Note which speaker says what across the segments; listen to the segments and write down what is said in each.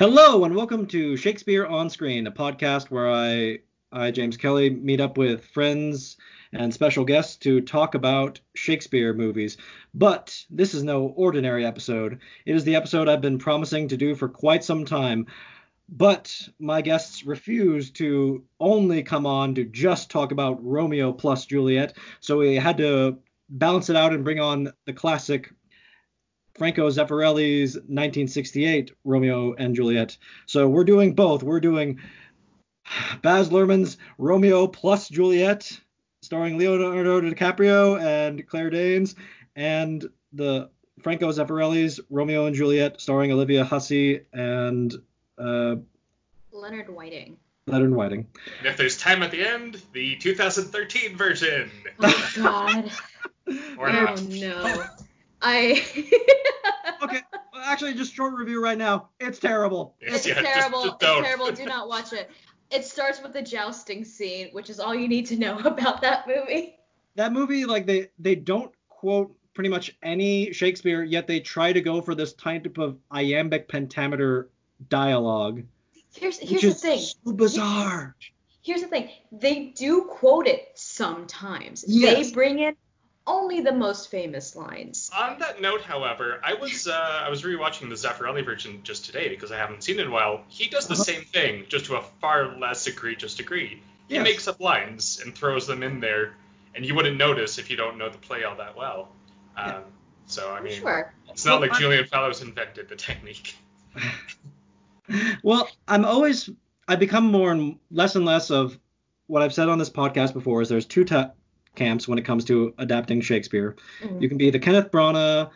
Speaker 1: Hello and welcome to Shakespeare on Screen, a podcast where I, I James Kelly, meet up with friends and special guests to talk about Shakespeare movies. But this is no ordinary episode. It is the episode I've been promising to do for quite some time. But my guests refused to only come on to just talk about Romeo plus Juliet, so we had to balance it out and bring on the classic Franco Zeffirelli's 1968 Romeo and Juliet. So we're doing both. We're doing Baz Luhrmann's Romeo plus Juliet, starring Leonardo DiCaprio and Claire Danes, and the Franco Zeffirelli's Romeo and Juliet, starring Olivia Hussey and uh,
Speaker 2: Leonard Whiting.
Speaker 1: Leonard Whiting.
Speaker 3: And if there's time at the end, the 2013 version.
Speaker 2: Oh God.
Speaker 3: Or
Speaker 2: oh
Speaker 3: not.
Speaker 2: no. I.
Speaker 1: Okay, well, actually, just short review right now. It's terrible.
Speaker 2: it's
Speaker 3: Yeah,
Speaker 2: terrible.
Speaker 3: just
Speaker 2: it's terrible. Do not watch it. It starts with the jousting scene, which is all you need to know about that movie.
Speaker 1: That movie, like they they don't quote pretty much any Shakespeare, yet they try to go for this type of iambic pentameter dialogue,
Speaker 2: Here's
Speaker 1: which
Speaker 2: here's the thing.
Speaker 1: so bizarre.
Speaker 2: Here's the thing. They do quote it sometimes.
Speaker 1: Yes.
Speaker 2: They bring in only the most famous lines.
Speaker 3: On that note, however, I was uh, I was rewatching the Zeffirelli version just today because I haven't seen it in a while. He does the
Speaker 1: Uh-huh.
Speaker 3: same thing, just to a far less egregious degree. He
Speaker 1: Yes.
Speaker 3: makes up lines and throws them in there, and you wouldn't notice if you don't know the play all that well. Um,
Speaker 1: Yeah.
Speaker 3: So I mean,
Speaker 2: Sure.
Speaker 3: it's not
Speaker 1: Well,
Speaker 3: like
Speaker 1: I-
Speaker 3: Julian Fellowes invented the technique.
Speaker 1: Well, I'm always I become more and less and less of what I've said on this podcast before is there's two ta- camps when it comes to adapting Shakespeare.
Speaker 2: Mhm.
Speaker 1: You can be the Kenneth Branagh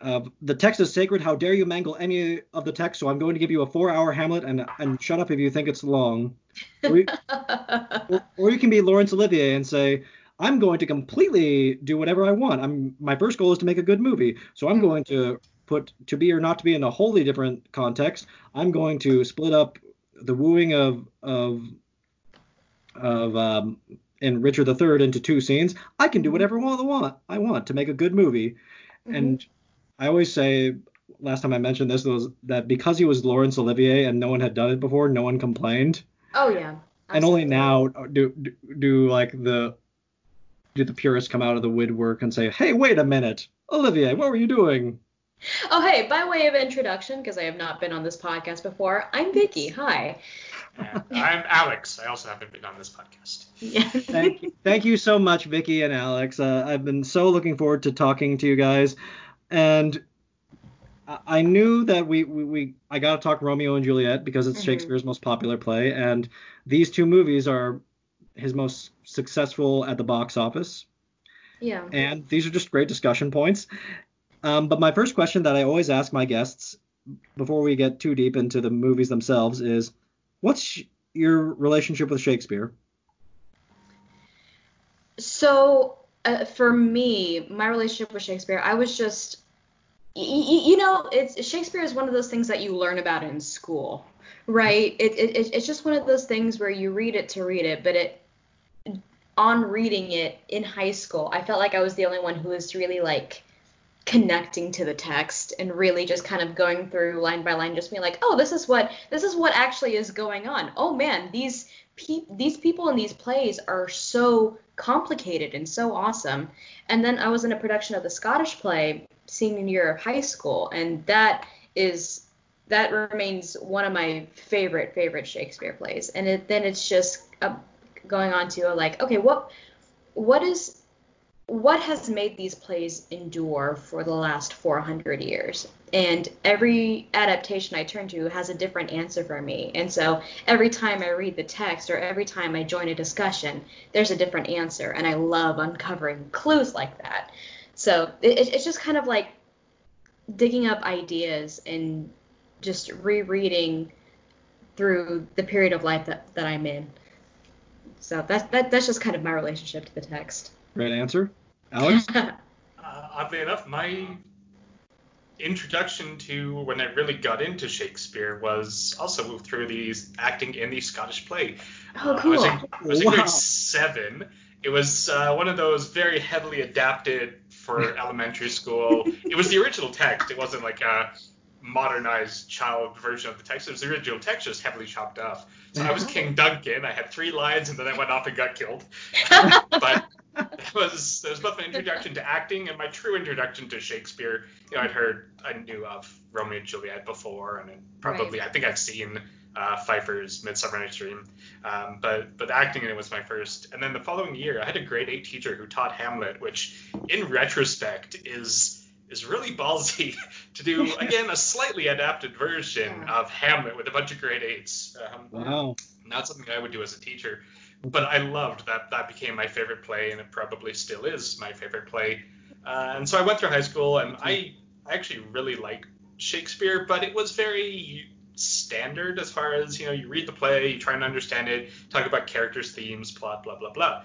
Speaker 1: of the text is sacred. How dare you mangle any of the text? So I'm going to give you a four-hour Hamlet and and shut up if you think it's long. Or you, or, or you can be Laurence Olivier and say I'm going to completely do whatever I want. I'm my first goal is to make a good movie, so I'm going to put to be or not to be in a wholly different context. I'm going to split up the wooing of of of um, in Richard III into two scenes. I can do mm-hmm. whatever I want I want to make a good movie. Mm-hmm. And I always say, last time I mentioned this was that because he was Laurence Olivier and no one had done it before, no one complained.
Speaker 2: oh yeah.
Speaker 1: And only now uh, do, do do like the do the purists come out of the woodwork and say, "Hey, wait a minute, Olivier, what were you doing?"
Speaker 2: Oh, hey, by way of introduction, because I have not been on this podcast before, I'm Vicky. Hi.
Speaker 3: And I'm Alex. I also haven't been on this podcast.
Speaker 2: Yeah.
Speaker 1: Thank you, thank you so much, Vicky and Alex. Uh, I've been so looking forward to talking to you guys, and I- I knew that we, we, we I got to talk Romeo and Juliet because it's
Speaker 2: Mhm.
Speaker 1: Shakespeare's most popular play, and these two movies are his most successful at the box office.
Speaker 2: yeah.
Speaker 1: and these are just great discussion points. Um, but my first question that I always ask my guests before we get too deep into the movies themselves is, what's your relationship with Shakespeare?
Speaker 2: So, uh, for me, my relationship with Shakespeare, I was just, y- y- you know, it's Shakespeare is one of those things that you learn about in school, right? It, it it- it's just one of those things where you read it to read it, but it on reading it in high school, I felt like I was the only one who was really like connecting to the text and really just kind of going through line by line just being like oh this is what this is what actually is going on. Oh man these pe- these people in these plays are so complicated and so awesome. And then i was in a production of the scottish play senior year of high school and that is that remains one of my favorite favorite shakespeare plays. And it, then it's just uh, going on to like okay what what is what has made these plays endure for the last 400 years? And every adaptation i turn to has a different answer for me. And so every time i read the text or every time i join a discussion there's a different answer. And i love uncovering clues like that. So it, it- it's just kind of like digging up ideas and just rereading through the period of life that, that i'm in. So that's that, that's just kind of my relationship to the text
Speaker 1: Great answer, Alex.
Speaker 3: Uh, oddly enough, my introduction to when I really got into Shakespeare was also through these acting in the Scottish play.
Speaker 2: Oh,
Speaker 3: Uh, I was in. I was in
Speaker 1: Wow.
Speaker 3: grade seven. It was uh, one of those very heavily adapted for elementary school. It was the original text. It wasn't like a modernized child version of the text. It was the original text, just heavily chopped off. So I was King Duncan. I had three lines, and then I went off and got killed. but it was it was both an introduction to acting and my true introduction to Shakespeare. You know, I'd heard, I knew of Romeo and Juliet before, and probably
Speaker 2: Right.
Speaker 3: I think I've seen uh, Pfeiffer's Midsummer Night's Dream. Um, but but acting in it was my first. And then the following year, I had a grade eight teacher who taught Hamlet, which in retrospect is is really ballsy to do again a slightly adapted version
Speaker 2: Yeah.
Speaker 3: of Hamlet with a bunch of grade eights. Um,
Speaker 1: Wow.
Speaker 3: not something I would do as a teacher, but I loved that. That became my favorite play, and it probably still is my favorite play. Uh, and so I went through high school, and I, I actually really liked Shakespeare, but it was very standard as far as you know. You read the play, you try and understand it, talk about characters, themes, plot, blah blah blah.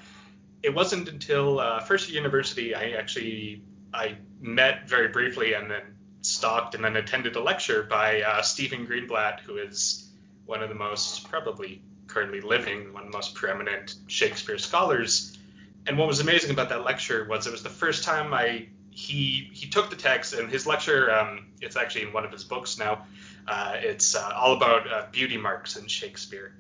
Speaker 3: It wasn't until uh, first year university I actually I met very briefly and then stalked and then attended a lecture by uh, Stephen Greenblatt, who is one of the most probably currently living, one of the most preeminent Shakespeare scholars. And what was amazing about that lecture was it was the first time I he he took the text and his lecture um, it's actually in one of his books now. Uh, it's uh, all about uh, beauty marks in Shakespeare.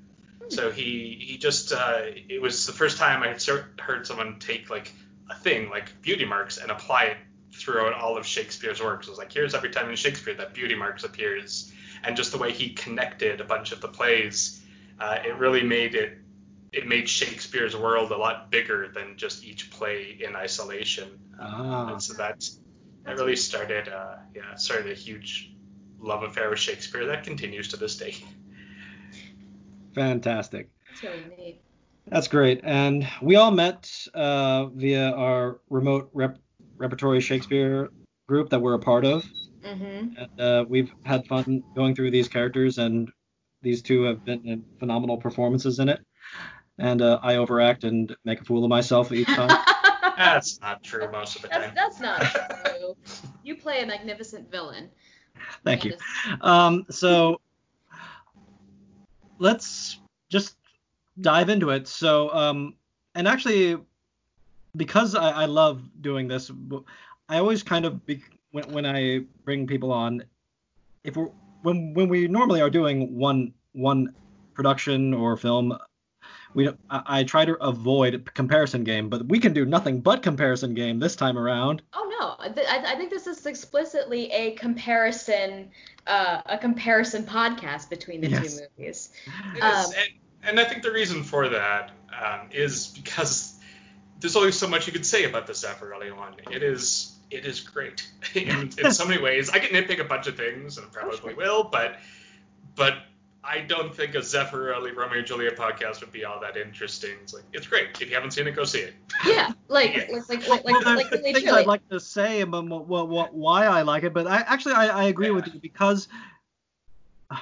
Speaker 3: So he he just uh, it was the first time I had heard someone take like a thing like beauty marks and apply it throughout all of Shakespeare's works. It was like here's every time in Shakespeare that beauty marks appears, and just the way he connected a bunch of the plays, uh, it really made it it made Shakespeare's world a lot bigger than just each play in isolation.
Speaker 1: Ah.
Speaker 3: And so that that really started uh, yeah started a huge love affair with Shakespeare that continues to this day.
Speaker 1: Fantastic.
Speaker 2: That's really neat.
Speaker 1: That's great. And we all met uh, via our remote rep- repertory Shakespeare group that we're a part of.
Speaker 2: Mm-hmm.
Speaker 1: And uh, we've had fun going through these characters, and these two have been in phenomenal performances in it. And uh, I overact and make a fool of myself each time.
Speaker 3: That's not true most of the
Speaker 2: that's
Speaker 3: time.
Speaker 2: that's not true. You play a magnificent villain.
Speaker 1: Thank you. Um, so let's just dive into it. So, um, and actually, because I, I love doing this, I always kind of be, when, when I bring people on, if we're when when we normally are doing one one production or film, we I, I try to avoid comparison game, but we can do nothing but comparison game this time around.
Speaker 2: Oh no, I, I I think this is explicitly a comparison, uh, a comparison podcast between the
Speaker 1: Yes.
Speaker 2: two movies.
Speaker 3: It
Speaker 2: Um,
Speaker 3: is, and, and I think the reason for that um, is because there's only so much you could say about the Zeffirelli one. It is it is great in, in so many ways. I can nitpick a bunch of things, and I probably
Speaker 2: sure.
Speaker 3: will, but but I don't think a Zeffirelli Romeo and Juliet podcast would be all that interesting. It's like it's great. If you haven't seen it, go see it.
Speaker 2: Yeah, like
Speaker 3: Yeah.
Speaker 2: like like like
Speaker 1: well,
Speaker 2: like,
Speaker 1: there's
Speaker 2: like really
Speaker 1: things
Speaker 2: truly.
Speaker 1: I'd like to say about what, what, what, why I like it, but I actually I, I agree with
Speaker 3: Yeah.
Speaker 1: you because,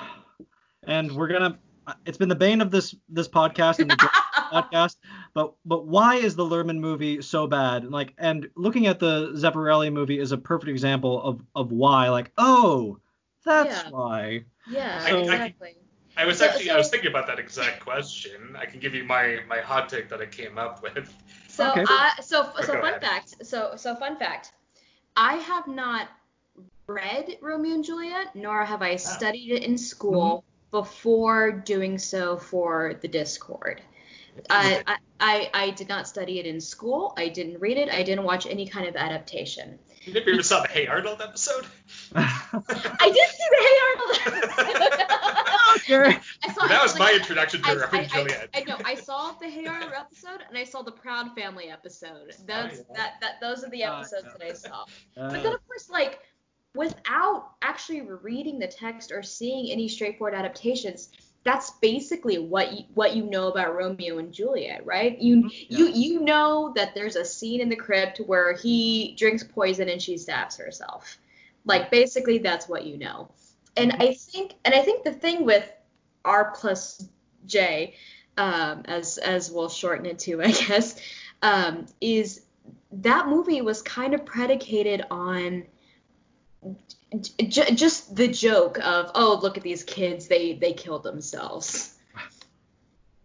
Speaker 1: and we're gonna. It's been the bane of this this podcast and the podcast, but but why is the Luhrmann movie so bad? Like, and looking at the Zeffirelli movie is a perfect example of of why. Like, oh, that's
Speaker 2: Yeah.
Speaker 1: why.
Speaker 2: yeah,
Speaker 1: I- I-
Speaker 2: exactly.
Speaker 3: I was
Speaker 2: So-
Speaker 3: actually I was thinking about that exact question. I can give you my my hot take that I came up with.
Speaker 2: So
Speaker 1: Okay.
Speaker 2: I so so fun
Speaker 3: ahead.
Speaker 2: fact. So so fun fact. I have not read Romeo and Juliet, nor have I ah. studied it in school mm-hmm. before doing so for the Discord. I, I, I I did not study it in school. I didn't read it. I didn't watch any kind of adaptation.
Speaker 3: Did you never even saw the Hey Arnold episode?
Speaker 2: I did see the Hey Arnold episode.
Speaker 1: Okay.
Speaker 2: I saw
Speaker 3: that was
Speaker 2: like,
Speaker 3: my introduction to
Speaker 2: I,
Speaker 3: Romeo
Speaker 2: I,
Speaker 3: and Juliet.
Speaker 2: I, I know. I saw the Hey Arnold episode and I saw the Proud Family episode. Oh, that's
Speaker 3: yeah.
Speaker 2: that that those are the
Speaker 1: Oh,
Speaker 2: episodes that I saw.
Speaker 1: Uh,
Speaker 2: But then of course, like without actually reading the text or seeing any straightforward adaptations, that's basically what you, what you know about Romeo and Juliet, right? You mm-hmm. you you know that there's a scene in the crypt where he drinks poison and she stabs herself. Like mm. basically that's what you know. And mm-hmm. I think and I think the thing with R plus J, um, as as we'll shorten it to, I guess, um, is that movie was kind of predicated on j- just the joke of oh look at these kids they they killed themselves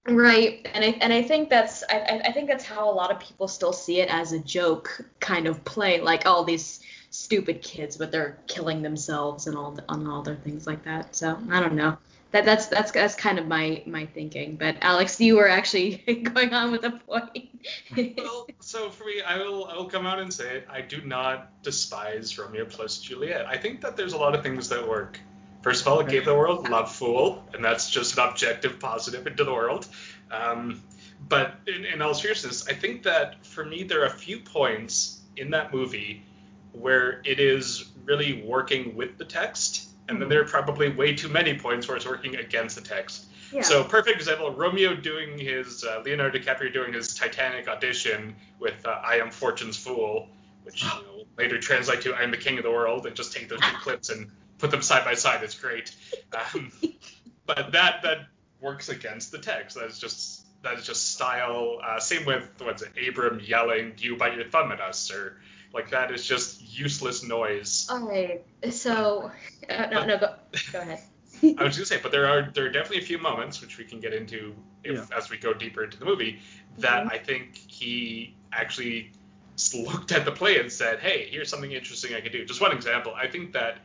Speaker 2: right and i and i think that's I, I- think that's how a lot of people still see it as a joke kind of play like oh these stupid kids, but they're killing themselves and all and all their things like that. So I don't know. That that's that's that's kind of my my thinking. But Alex, you were actually going on with a point.
Speaker 3: well, so for me, I will I will come out and say it. I do not despise Romeo plus Juliet. I think that there's a lot of things that work. First of all, it gave the world love fool, and that's just an objective positive into the world. Um, but in, in all seriousness, I think that for me, there are a few points in that movie where it is really working with the text, and then there are probably way too many points where it's working against the text.
Speaker 2: Yeah.
Speaker 3: So perfect example: Romeo doing his uh, Leonardo DiCaprio doing his Titanic audition with uh, "I Am Fortune's Fool," which you know, later translate to "I Am the King of the World," and just take those two clips and put them side by side. It's great. Um, but that that works against the text. That's just that is just style. Uh, same with what's it, Abram yelling, "Do you bite your thumb at us?" or like that is just useless noise.
Speaker 2: All right. So uh, no no go go ahead.
Speaker 3: I was gonna say, but there are there are definitely a few moments which we can get into if
Speaker 1: Yeah.
Speaker 3: as we go deeper into the movie that
Speaker 2: Mhm.
Speaker 3: I think he actually looked at the play and said, "Hey, here's something interesting I could do." Just one example. I think that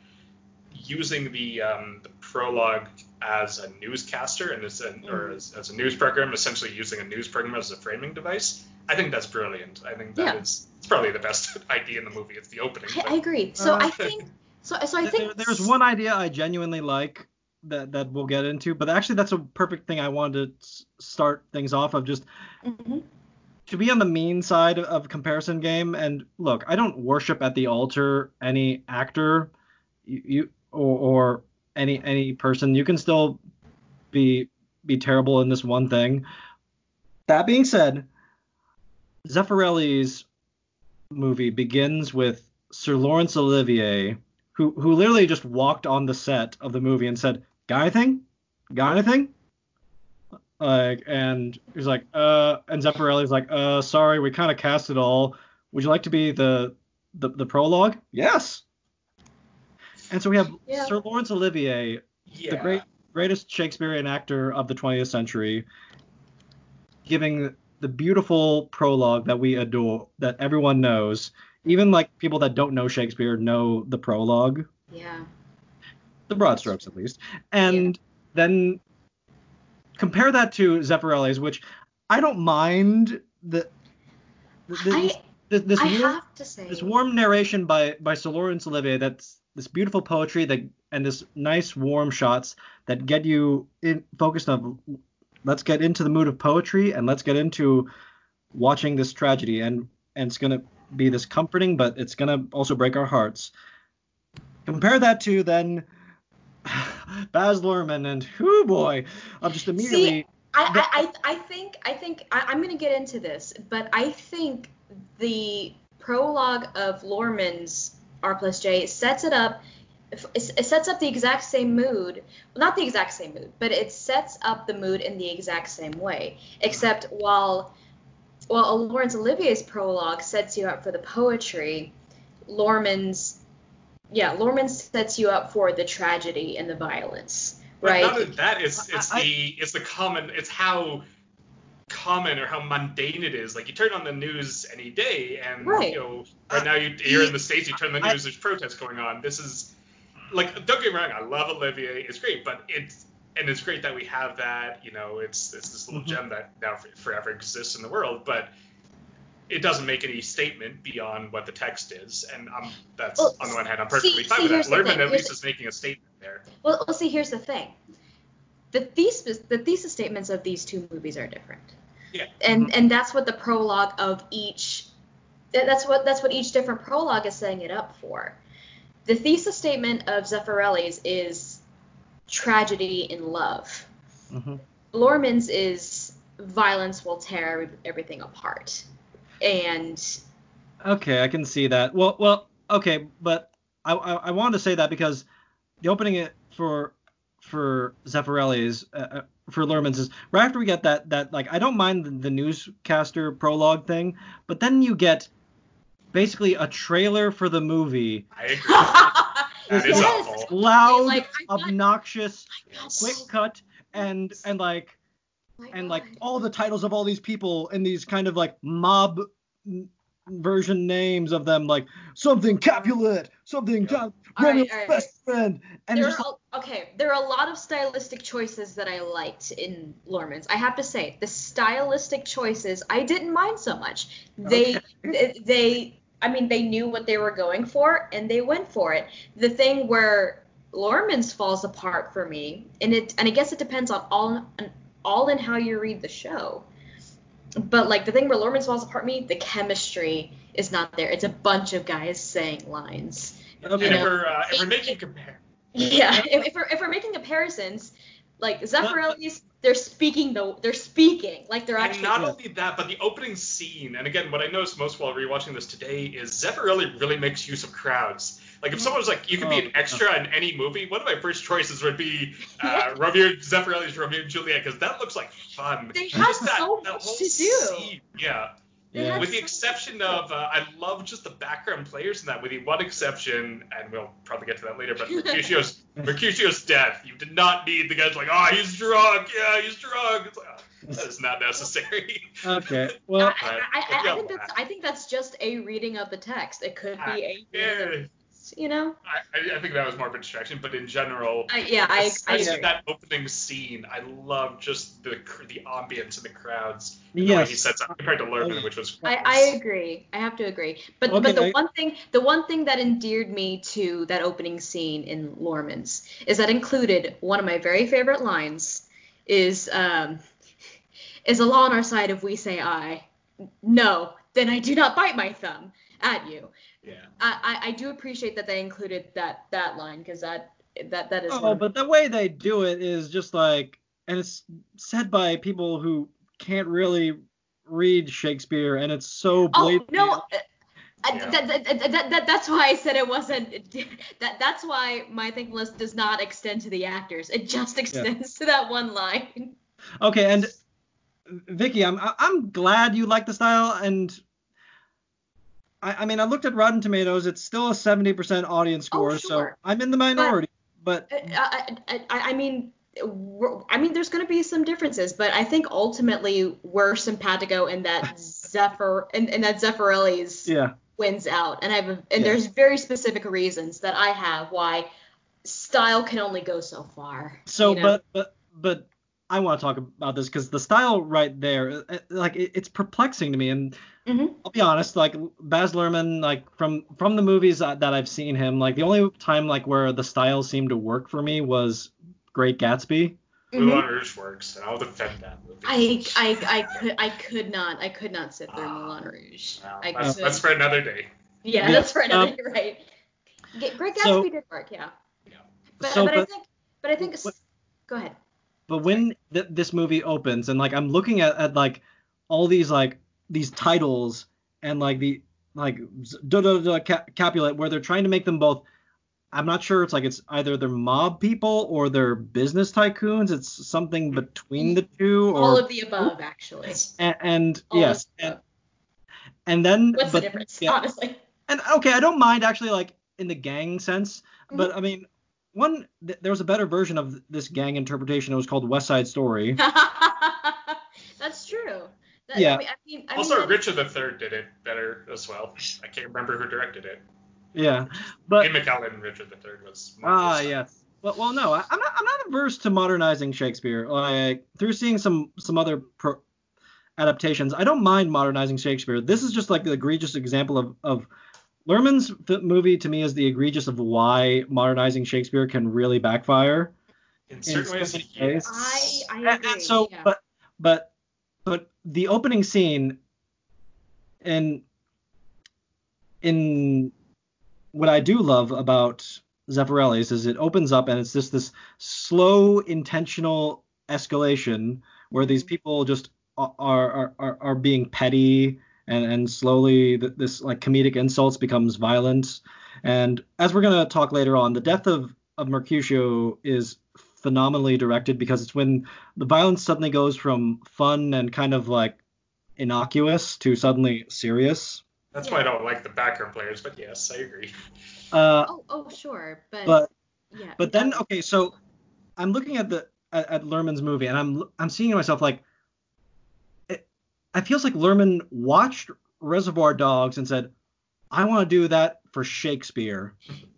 Speaker 3: using the um, the prologue as a newscaster and as an, or
Speaker 2: Mhm.
Speaker 3: as, as a news program, essentially using a news program as a framing device, I think that's brilliant. I think that
Speaker 2: Yeah.
Speaker 3: is it's probably the best idea in the movie. It's the opening.
Speaker 2: I, I agree. So
Speaker 1: Uh,
Speaker 2: I think so so I
Speaker 1: There-
Speaker 2: think
Speaker 1: there's one idea I genuinely like that that we'll get into, but actually that's a perfect thing I wanted to start things off of just
Speaker 2: Mhm.
Speaker 1: to be on the mean side of comparison game and look i don't worship at the altar any actor you, you or, or any any person you can still be be terrible in this one thing that being said zeffirelli's movie begins with sir laurence olivier who who literally just walked on the set of the movie and said got anything? Got anything? Like and he's like uh and Zeffirelli's like uh sorry we kind of cast it all. Would you like to be the the, the prologue? Yes. And so we have
Speaker 2: Yeah.
Speaker 1: Sir Laurence Olivier
Speaker 3: yeah.
Speaker 1: the great greatest Shakespearean actor of the 20th century giving the beautiful prologue that we adore that everyone knows even like people that don't know Shakespeare know the prologue
Speaker 2: yeah.
Speaker 1: the broad strokes at least. And then compare that to Zeffirelli's, which I don't mind the,
Speaker 2: I
Speaker 1: this, this,
Speaker 2: I
Speaker 1: warm,
Speaker 2: have to say
Speaker 1: this warm narration by by Sir Laurence Olivier that's this beautiful poetry that and this nice warm shots that get you in focused on let's get into the mood of poetry and let's get into watching this tragedy and and it's gonna be this comforting but it's gonna also break our hearts compare that to then Baz Luhrmann and whoo boy I'm just immediately
Speaker 2: I, I, I I think I think I, I'm gonna get into this, but I think the prologue of Luhrmann's R plus J sets it up. It sets up the exact same mood. Well, not the exact same mood, but it sets up the mood in the exact same way. Except while while Laurence Olivier's prologue sets you up for the poetry, Luhrmann's yeah, Luhrmann sets you up for the tragedy and the violence.
Speaker 3: But
Speaker 2: Right.
Speaker 3: not only that, it's it's
Speaker 1: I-
Speaker 3: the it's the common it's how common or how mundane it is. Like you turn on the news any day, and
Speaker 2: Right.
Speaker 3: you know right now you, you're in the states. You turn the news, there's protests going on. This is like don't get me wrong, I love Olivier. It's great, but it's and it's great that we have that. You know, it's it's this little
Speaker 1: Mhm.
Speaker 3: gem that now forever exists in the world, but. It doesn't make any statement beyond what the text is, and um, that's
Speaker 2: Well,
Speaker 3: on the one hand I'm
Speaker 2: see-
Speaker 3: perfectly fine
Speaker 2: see,
Speaker 3: with that.
Speaker 2: the
Speaker 3: Luhrmann
Speaker 2: thing.
Speaker 3: at least is making a statement there.
Speaker 2: Well, well, see, here's the thing. The thesis, the thesis statements of these two movies are different,
Speaker 3: Yeah.
Speaker 2: and and that's what the prologue of each. That's what that's what each different prologue is setting it up for. The thesis statement of Zeffirelli's is tragedy in love.
Speaker 1: Mhm.
Speaker 2: Luhrmann's is violence will tear everything apart, and
Speaker 1: Okay, I can see that. Well, well, okay, but I, I, I wanted to say that because the opening it for for Zeffirelli's uh, uh, for Luhrmann's is right after we get that that like I don't mind the, the newscaster prologue thing, but then you get basically a trailer for the movie,
Speaker 3: I agree. That is
Speaker 2: Yes.
Speaker 3: awful.
Speaker 1: loud,
Speaker 2: Like, got-
Speaker 1: obnoxious, quick cut, and and like
Speaker 2: My
Speaker 1: and like all the titles of all these people in these kind of like mob version names of them like something Capulet, something
Speaker 3: Yeah.
Speaker 1: Cap-
Speaker 2: All right,
Speaker 1: Romeo's
Speaker 2: all right.
Speaker 1: best friend, and
Speaker 2: there
Speaker 1: just
Speaker 2: are, okay, there are a lot of stylistic choices that I liked in Luhrmann's. I have to say, the stylistic choices I didn't mind so much. They, they, they, I mean, they knew what they were going for and they went for it. The thing where Luhrmann's falls apart for me, and it, and I guess it depends on all, on all in how you read the show. But like the thing where Luhrmann's falls apart for me, the chemistry is not there. It's a bunch of guys saying lines.
Speaker 1: Okay.
Speaker 3: And
Speaker 2: You
Speaker 3: if we're, uh, if we're making compare,
Speaker 2: Yeah, if, if we're if we're making comparisons, like Zeffirelli's, they're speaking the they're speaking like they're actually
Speaker 3: and
Speaker 2: actually.
Speaker 3: not only that, but the opening scene, and again, what I noticed most while rewatching this today is Zeffirelli really makes use of crowds. Like if someone was like, you could be
Speaker 1: Oh,
Speaker 3: an extra in any movie, one of my first choices would be uh, Romeo Zeffirelli's Romeo and Juliet because that looks like fun.
Speaker 2: They have
Speaker 3: that,
Speaker 2: so
Speaker 3: that
Speaker 2: much
Speaker 3: whole
Speaker 2: to do.
Speaker 3: Scene, yeah.
Speaker 1: Yeah.
Speaker 2: Mm,
Speaker 3: with the exception of, uh, I love just the background players in that. With the one exception, and we'll probably get to that later, but Mercutio's Mercutio's death. You did not need the guys like, oh, he's drunk. Yeah, he's drunk. It's like, oh, that is not necessary.
Speaker 1: okay, well,
Speaker 2: I, I, I. I think that's I think that's just a reading of the text. It could be ah, a
Speaker 3: Yeah,
Speaker 2: you know.
Speaker 3: I, I- I think that was more of a distraction, but in general,
Speaker 2: I, yeah, I, I
Speaker 3: especially
Speaker 2: agree.
Speaker 3: that opening scene, I love just the the ambience and the crowds. and the way he
Speaker 1: yes,
Speaker 3: sets up compared to Luhrmann, which was.
Speaker 2: I, I agree. I have to agree. But
Speaker 1: Okay,
Speaker 2: but the
Speaker 1: I-
Speaker 2: one thing the one thing that endeared me to that opening scene in Luhrmann's is that included one of my very favorite lines is um is a law on our side if we say I. No, then I do not bite my thumb at you.
Speaker 3: Yeah.
Speaker 2: I, I, I do appreciate that they included that that line because that that that is one
Speaker 1: oh,
Speaker 2: of-
Speaker 1: but the way they do it is just like, and it's said by people who can't really read Shakespeare, and it's so
Speaker 2: Oh no, uh, uh,
Speaker 3: Yeah.
Speaker 2: that, that, that, that, that, that's why I said it wasn't. That that's why my thing list does not extend to the actors. It just extends to that one line.
Speaker 1: Okay, and Vicky, I'm I'm glad you like the style, and I, I mean I looked at Rotten Tomatoes, it's still a 70% audience score,
Speaker 2: Oh,
Speaker 1: so. I'm in the minority. But,
Speaker 2: Uh, I, I, I I mean. I mean, there's going to be some differences, but I think ultimately we're simpatico in that Zephyr and, and that Zeffirelli's
Speaker 1: yeah,
Speaker 2: wins out, and I've and
Speaker 1: Yeah.
Speaker 2: there's very specific reasons that I have why style can only go so far.
Speaker 1: so
Speaker 2: you know?
Speaker 1: but but but I want to talk about this because the style right there, uh, like it, it's perplexing to me, and
Speaker 2: Mhm.
Speaker 1: I'll be honest, like Baz Luhrmann, like from from the movies that, that I've seen him, like the only time like where the style seemed to work for me was Great Gatsby.
Speaker 3: Moulin Rouge works, and I'll defend that movie.
Speaker 2: I, I, I could I could not I could not sit through Moulin Rouge.
Speaker 3: Well,
Speaker 2: I
Speaker 3: that's,
Speaker 2: could.
Speaker 3: that's for another day.
Speaker 2: yeah,
Speaker 1: Yeah,
Speaker 2: that's for another
Speaker 1: um,
Speaker 2: you're right. Great Gatsby
Speaker 1: so-
Speaker 2: did work, yeah.
Speaker 3: Yeah.
Speaker 2: But,
Speaker 1: So,
Speaker 2: but, I think but I think s-
Speaker 1: what-
Speaker 2: go ahead.
Speaker 1: But when th- this movie opens and like I'm looking at, at like all these like these titles and like the like da da da Capulet where they're trying to make them both I'm not sure it's like it's either they're mob people or they're business tycoons. It's something between the two or
Speaker 2: All of the above, actually.
Speaker 1: and, and yes and, and then
Speaker 2: What's
Speaker 1: but
Speaker 2: the difference,
Speaker 1: yeah,
Speaker 2: honestly?
Speaker 1: and okay, I don't mind actually like in the gang sense, but
Speaker 2: Mm-hmm.
Speaker 1: I mean one th- there was a better version of this gang interpretation. It was called West Side Story.
Speaker 2: That's true. That,
Speaker 1: Yeah.
Speaker 2: I mean, I mean, I
Speaker 3: Also,
Speaker 2: mean,
Speaker 3: Richard III did it better as well. I can't remember who directed it.
Speaker 1: Yeah, but
Speaker 3: Ian McKellen, Richard III was.
Speaker 1: Ah,
Speaker 3: Marcus.
Speaker 1: yes. Well, well, no, I, I'm not. I'm not averse to modernizing Shakespeare. Like through seeing some some other pro- adaptations, I don't mind modernizing Shakespeare. This is just like the egregious example of of Luhrmann's f- movie to me is the egregious of why modernizing Shakespeare can really backfire.
Speaker 3: In certain
Speaker 1: so
Speaker 3: ways,
Speaker 1: many
Speaker 3: yeah.
Speaker 1: ways.
Speaker 2: I, I
Speaker 1: And-
Speaker 2: agree.
Speaker 1: and so,
Speaker 2: yeah.
Speaker 1: but but but the opening scene and in what I do love about Zeffirelli's is it opens up and it's just this slow, intentional escalation where these mm-hmm. people just are are are, are being petty and and slowly th- this like comedic insults becomes violence. And as we're gonna talk later on, the death of of Mercutio is phenomenally directed because it's when the violence suddenly goes from fun and kind of like innocuous to suddenly serious.
Speaker 3: That's why I don't like the background players, but yes, I agree.
Speaker 1: Uh,
Speaker 2: oh, oh, sure, but,
Speaker 1: but
Speaker 2: yeah.
Speaker 1: but then okay, so I'm looking at the at, at Luhrmann's movie and I'm I'm seeing to myself like it, it feels like Luhrmann watched Reservoir Dogs and said, I want to do that for Shakespeare.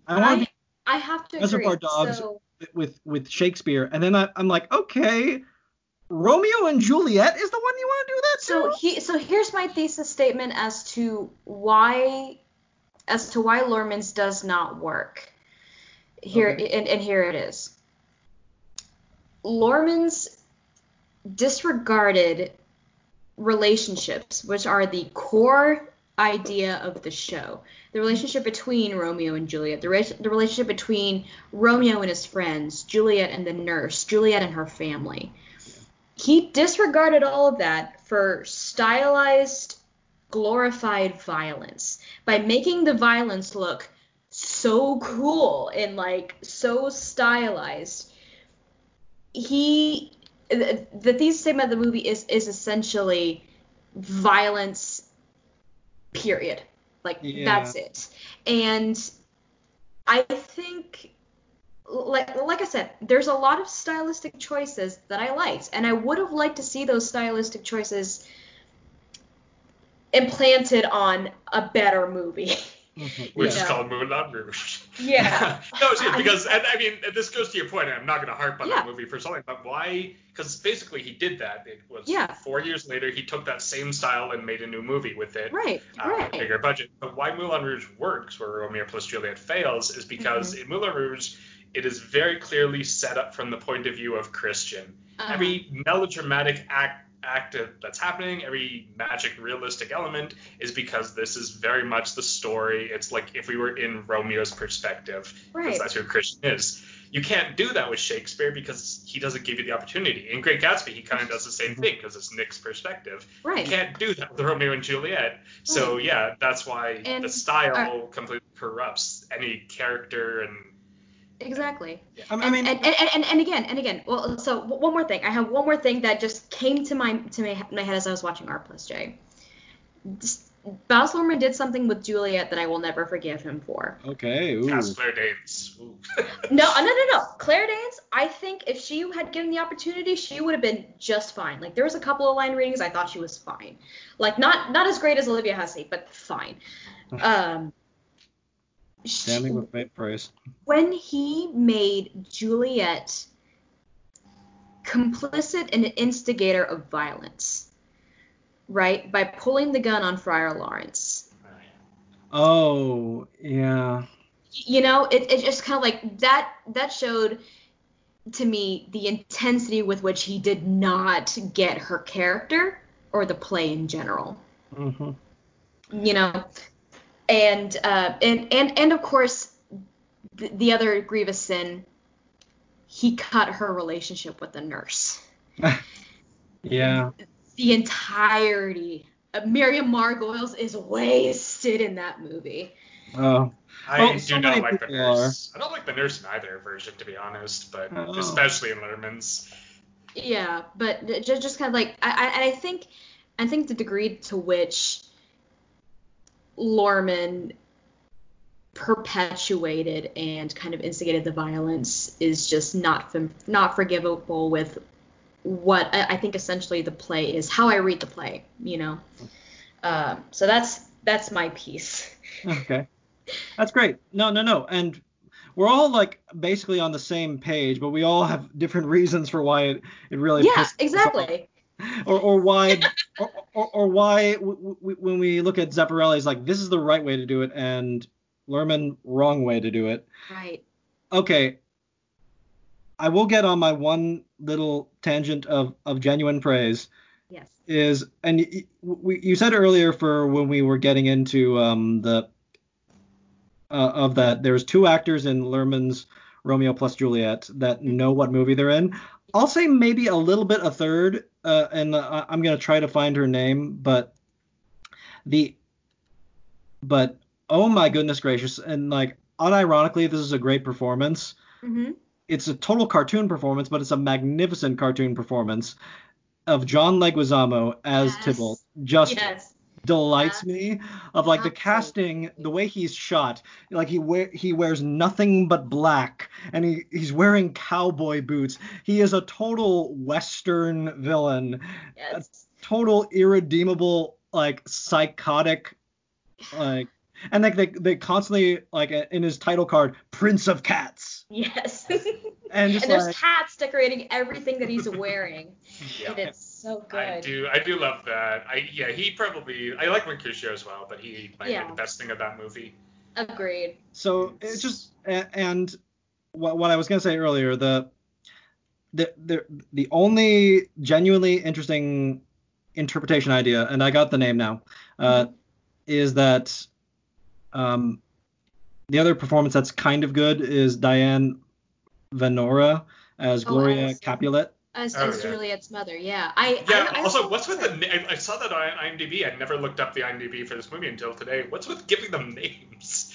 Speaker 1: I want to
Speaker 2: I, I have to
Speaker 1: Reservoir
Speaker 2: agree.
Speaker 1: Dogs
Speaker 2: So,
Speaker 1: be with with Shakespeare, and then I, I'm like, okay, Romeo and Juliet is the one you want to do that
Speaker 2: so he so here's my thesis statement as to why as to why Luhrmann's does not work. Here
Speaker 1: Okay.
Speaker 2: and, and here it is. Luhrmann's disregarded relationships, which are the core idea of the show. The relationship between Romeo and Juliet, the, re- the relationship between Romeo and his friends, Juliet and the nurse, Juliet and her family. He disregarded all of that for stylized, glorified violence by making the violence look so cool and like so stylized. He the, the thesis statement of the movie is is essentially violence period. Like
Speaker 1: Yeah.
Speaker 2: that's it. And i think like like i said there's a lot of stylistic choices that i liked and i would have liked to see those stylistic choices implanted on a better movie
Speaker 3: which
Speaker 1: yeah.
Speaker 3: is called Moulin Rouge.
Speaker 2: Yeah.
Speaker 3: no, it's good
Speaker 2: I-
Speaker 3: because and, I mean this goes to your point, and I'm not going to harp on that movie for something, but why? Because basically he did that. It was
Speaker 2: Yeah.
Speaker 3: four years later he took that same style and made a new movie with it.
Speaker 2: right
Speaker 3: uh,
Speaker 2: right
Speaker 3: bigger budget. But why Moulin Rouge works, where Romeo plus Juliet fails, is because
Speaker 2: Mm-hmm.
Speaker 3: in Moulin Rouge, it is very clearly set up from the point of view of Christian.
Speaker 2: Uh-huh.
Speaker 3: Every melodramatic act, act that's happening, every magic, realistic element is because this is very much the story. It's like if we were in Romeo's perspective, because
Speaker 2: Right.
Speaker 3: that's who Christian is. You can't do that with Shakespeare because he doesn't give you the opportunity. In Great Gatsby, he kind of does the same mm-hmm. thing because it's Nick's perspective.
Speaker 2: right
Speaker 3: You can't do that with Romeo and Juliet. So yeah, that's why
Speaker 2: And-
Speaker 3: the style completely corrupts any character and
Speaker 2: exactly
Speaker 1: I I mean,
Speaker 2: and, and, and, and, and again and again well so one more thing i have one more thing that just came to my to my, my head as i was watching r plus j Just- Baz Luhrmann did something with Juliet that I will never forgive him for.
Speaker 1: okay, ooh.
Speaker 3: cast Claire Danes.
Speaker 2: No, no, no, no. Claire Danes, I think if she had given the opportunity, she would have been just fine. Like there was a couple of line readings I thought she was fine. Like not not as great as Olivia Hussey, but fine. Um, she-
Speaker 1: Standing with faint praise.
Speaker 2: when he made Juliet complicit and an instigator of violence, right? By pulling the gun on Friar Lawrence.
Speaker 1: Oh, yeah.
Speaker 2: You know, it, it just kind of like that that showed to me the intensity with which he did not get her character or the play in general.
Speaker 1: Mm-hmm.
Speaker 2: you know and uh and and and of course the, the other grievous sin he cut her relationship with the nurse
Speaker 1: Yeah.
Speaker 2: the entirety of Miriam Margolyes is wasted in that movie
Speaker 1: Oh.
Speaker 3: I
Speaker 1: Well,
Speaker 3: do
Speaker 1: so
Speaker 3: not like the
Speaker 1: people
Speaker 3: nurse. I don't like the nurse in either version, to be honest, but
Speaker 1: Oh.
Speaker 3: especially in Letterman's.
Speaker 2: yeah but just, just kind of like I, I and I think I think the degree to which Luhrmann perpetuated and kind of instigated the violence is just not not forgivable with what I, I think essentially the play is how I read the play you know um, so that's that's my piece
Speaker 1: Okay. That's great. No, no, no. And we're all like basically on the same page, but we all have different reasons for why it, it really
Speaker 2: yeah
Speaker 1: pisses us off.
Speaker 2: exactly
Speaker 1: or, or why or, or, or why w- w- when we look at Zeffirelli, it's like this is the right way to do it and Luhrmann wrong way to do it.
Speaker 2: right.
Speaker 1: Okay, I will get on my one little tangent of of genuine praise.
Speaker 2: Yes.
Speaker 1: Is and y- y- we, you said earlier for when we were getting into um the uh, of that there's two actors in Luhrmann's Romeo plus Juliet that know what movie they're in. I'll say maybe a little bit a third, uh, and uh, I'm gonna try to find her name, but the but oh my goodness gracious, and like unironically, this is a great performance.
Speaker 2: mm-hmm.
Speaker 1: It's a total cartoon performance, but it's a magnificent cartoon performance of John Leguizamo as
Speaker 2: Yes.
Speaker 1: Tybalt. Just
Speaker 2: yes
Speaker 1: delights
Speaker 2: Yeah.
Speaker 1: me of like the casting, the way he's shot. Like he wear he wears nothing but black, and he he's wearing cowboy boots. He is a total western villain,
Speaker 2: yes
Speaker 1: total irredeemable like psychotic like and like they they constantly like uh, in his title card Prince of Cats.
Speaker 2: Yes.
Speaker 1: And just
Speaker 2: and there's
Speaker 1: like
Speaker 2: cats decorating everything that he's wearing.
Speaker 3: Yeah.
Speaker 2: And it's so good.
Speaker 3: I do, I do love that. I yeah, he probably, I like Mercutio as well, but he might
Speaker 2: Yeah.
Speaker 3: be the best thing of that movie.
Speaker 2: Agreed.
Speaker 1: so it's just and what what I was gonna say earlier the the the the only genuinely interesting interpretation idea and I got the name now uh, is that um the other performance that's kind of good is Diane Venora as
Speaker 2: Oh,
Speaker 1: Gloria
Speaker 2: Allison.
Speaker 1: Capulet.
Speaker 2: As,
Speaker 3: Oh,
Speaker 2: as
Speaker 3: yeah.
Speaker 2: Juliet's mother, yeah. I
Speaker 3: Yeah.
Speaker 2: I, I
Speaker 3: also, what's with
Speaker 2: her.
Speaker 3: the? I, I saw that on IMDb. I never looked up the IMDb for this movie until today. What's with giving them names?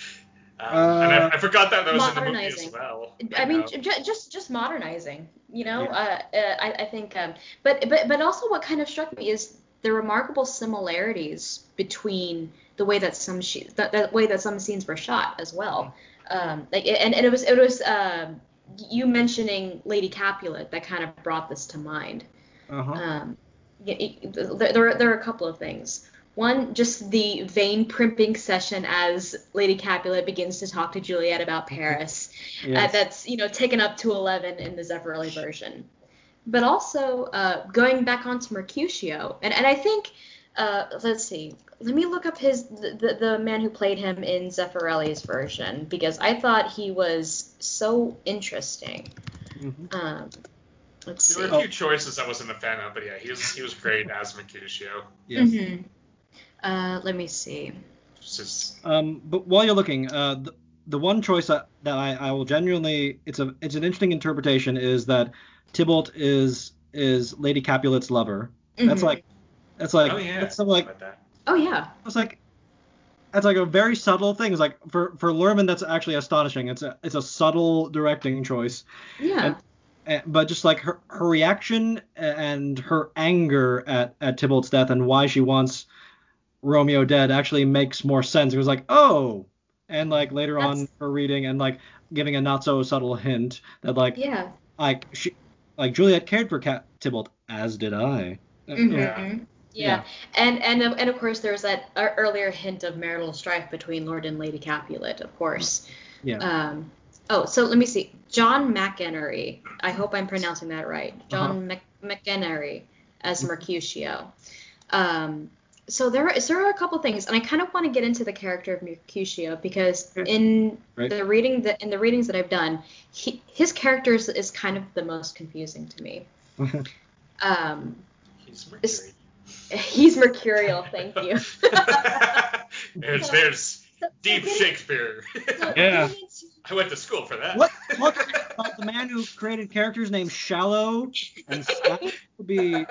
Speaker 3: Um, and I, I forgot that that was in the movie as well.
Speaker 2: I mean, j- just just modernizing, you know. Uh, uh, I, I think, um, but but but also what kind of struck me is the remarkable similarities between the way that some she- the, the way that some scenes were shot as well. Um, like and, and it was it was um, you mentioning Lady Capulet that kind of brought this to mind.
Speaker 1: Uh-huh.
Speaker 2: Um, there, there, are, there are a couple of things. One, just the vain primping session as Lady Capulet begins to talk to Juliet about Paris. Uh, that's you know taken up to 11 in the Zeffirelli version. But also uh, going back onto Mercutio, and and I think uh, let's see, let me look up his the, the, the man who played him in Zeffirelli's version because I thought he was so interesting.
Speaker 1: Mhm.
Speaker 2: Um, let's
Speaker 3: there
Speaker 2: see.
Speaker 3: were a few choices I wasn't a fan of, but yeah, he was he was great as Mercutio.
Speaker 1: Yes.
Speaker 2: Mhm. Uh, let me see.
Speaker 3: Just
Speaker 1: Um, but while you're looking, uh, the, the one choice that, that I, I will genuinely it's a it's an interesting interpretation is that Tybalt is is Lady Capulet's lover. That's
Speaker 2: Mhm.
Speaker 1: like that's like
Speaker 3: oh yeah,
Speaker 1: that's something like
Speaker 3: that.
Speaker 2: Oh yeah.
Speaker 1: it's like that's like a very subtle thing. It's like for for Luhrmann that's actually astonishing. It's a it's a subtle directing choice.
Speaker 2: Yeah.
Speaker 1: And- Uh, but just like her her reaction and her anger at at Tybalt's death and why she wants Romeo dead actually makes more sense. It was like, oh, and like later on her reading and like giving a not so subtle hint that like
Speaker 2: yeah.
Speaker 1: like she like Juliet cared for Cat Tybalt as did I.
Speaker 2: Mhm.
Speaker 3: Yeah.
Speaker 2: Yeah.
Speaker 1: Yeah.
Speaker 2: And and of- and of course there was that earlier hint of marital strife between Lord and Lady Capulet, of course.
Speaker 1: Yeah.
Speaker 2: Um. Oh, so let me see. John McEnery. I hope I'm pronouncing that right. John Mc McEnery as Mercutio. Um. So there, are, so there are a couple things, and I kind of want to get into the character of Mercutio because in
Speaker 1: Right.
Speaker 2: the reading that in the readings that I've done, he, his character is, is kind of the most confusing to me. Um,
Speaker 3: He's
Speaker 2: It's-
Speaker 3: Mercury.
Speaker 2: he's mercurial, thank you.
Speaker 3: there's there's deep Shakespeare.
Speaker 2: So
Speaker 1: Yeah.
Speaker 3: I went to school for that.
Speaker 1: What what about the man who created characters named Shallow and Stout would be,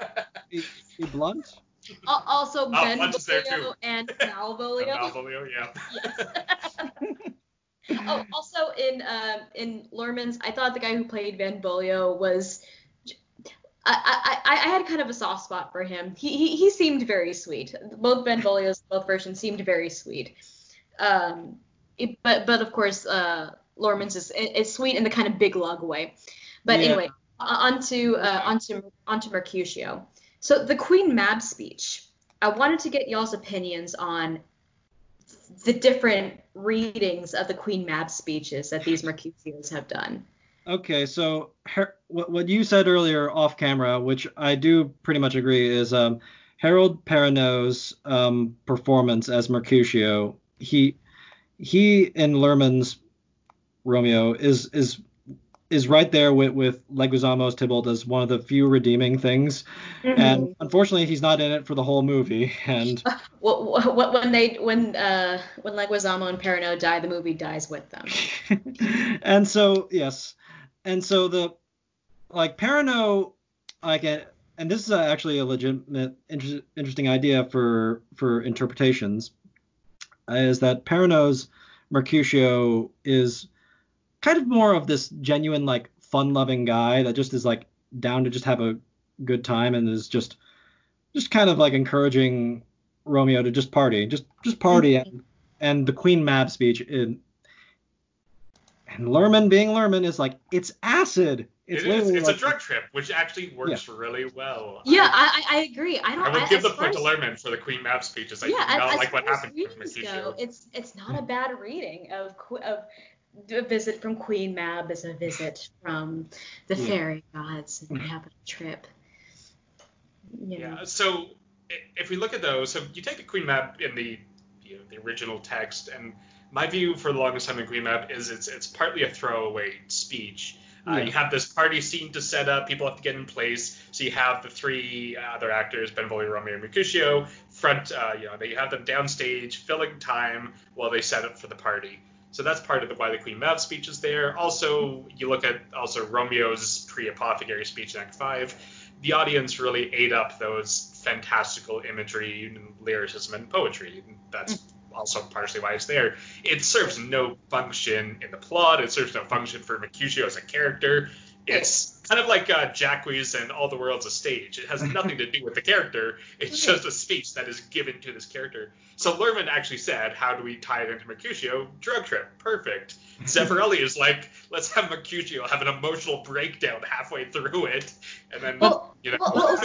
Speaker 1: be be blunt?
Speaker 2: al- Also,
Speaker 3: Oh,
Speaker 2: Ben
Speaker 3: Punch is
Speaker 2: Bolio and Malvolio.
Speaker 3: Malvolio, yeah.
Speaker 2: Yes. oh, also in um, in Luhrmann's, I thought the guy who played Benvolio was. I, I, I had kind of a soft spot for him. He, he, he seemed very sweet. Both Benvolio's both versions seemed very sweet. Um, it- but but of course, uh, Lorman's is, is sweet in the kind of big lug way. But
Speaker 1: Yeah.
Speaker 2: anyway, on- onto uh, onto onto Mercutio. So the Queen Mab speech. I wanted to get y'all's opinions on the different readings of the Queen Mab speeches that these Mercutios have done.
Speaker 1: Okay, so Har- what what you said earlier off camera, which I do pretty much agree, is um, Harold Perrineau's um, performance as Mercutio. He he in Luhrmann's Romeo is is is right there with with Leguizamo's Tybalt as one of the few redeeming things, and unfortunately he's not in it for the whole movie. And
Speaker 2: what, what, when they when uh when Leguizamo and Perrineau die, the movie dies with them.
Speaker 1: and so yes, and so the like Perrineau, like and this is actually a legitimate inter- interesting idea for for interpretations, is that Perrineau's Mercutio is kind of more of this genuine like fun-loving guy that just is like down to just have a good time and is just just kind of like encouraging Romeo to just party, just just party mm-hmm. and and the Queen Mab speech in And Luhrmann being Luhrmann is like, it's acid. It's
Speaker 3: It is. It's
Speaker 1: like,
Speaker 3: a drug trip, which actually works really well.
Speaker 2: Yeah,
Speaker 3: I,
Speaker 2: I, I I agree. I don't.
Speaker 3: I would
Speaker 2: I,
Speaker 3: give the point to
Speaker 2: far as-
Speaker 3: Luhrmann for the Queen Mab speeches. I
Speaker 2: yeah,
Speaker 3: do not like what happened with
Speaker 2: readings
Speaker 3: Mercutio.
Speaker 2: it's it's not a bad reading of of a visit from Queen Mab is a visit from the
Speaker 1: Yeah.
Speaker 2: fairy gods and mm-hmm. capital trip. You know.
Speaker 3: Yeah. So if we look at those, so you take the Queen Mab in the you know, the original text, and my view for the longest time in Queen Mab is it's it's partly a throwaway speech. Uh,
Speaker 1: Yeah.
Speaker 3: You have this party scene to set up, people have to get in place. So you have the three other actors, Benvolio, Romeo, and Mercutio, front, uh, you know, they have them downstage, filling time while they set up for the party. So that's part of the, why the Queen Mab speech is there. Also, you look at also Romeo's pre-apothecary speech in Act Five. The audience really ate up those fantastical imagery, and lyricism, and poetry. That's also partially why it's there. It serves no function in the plot. It serves no function for Mercutio as a character. It's kind of like uh, Jaques and All the World's a Stage. It has nothing to do with the character. It's just a speech that is given to this character. So Luhrmann actually said, "How do we tie it into Mercutio? Drug trip, perfect." Zeffirelli is like, "Let's have Mercutio have an emotional breakdown halfway through it, and then
Speaker 2: Well,
Speaker 3: you know."
Speaker 2: well,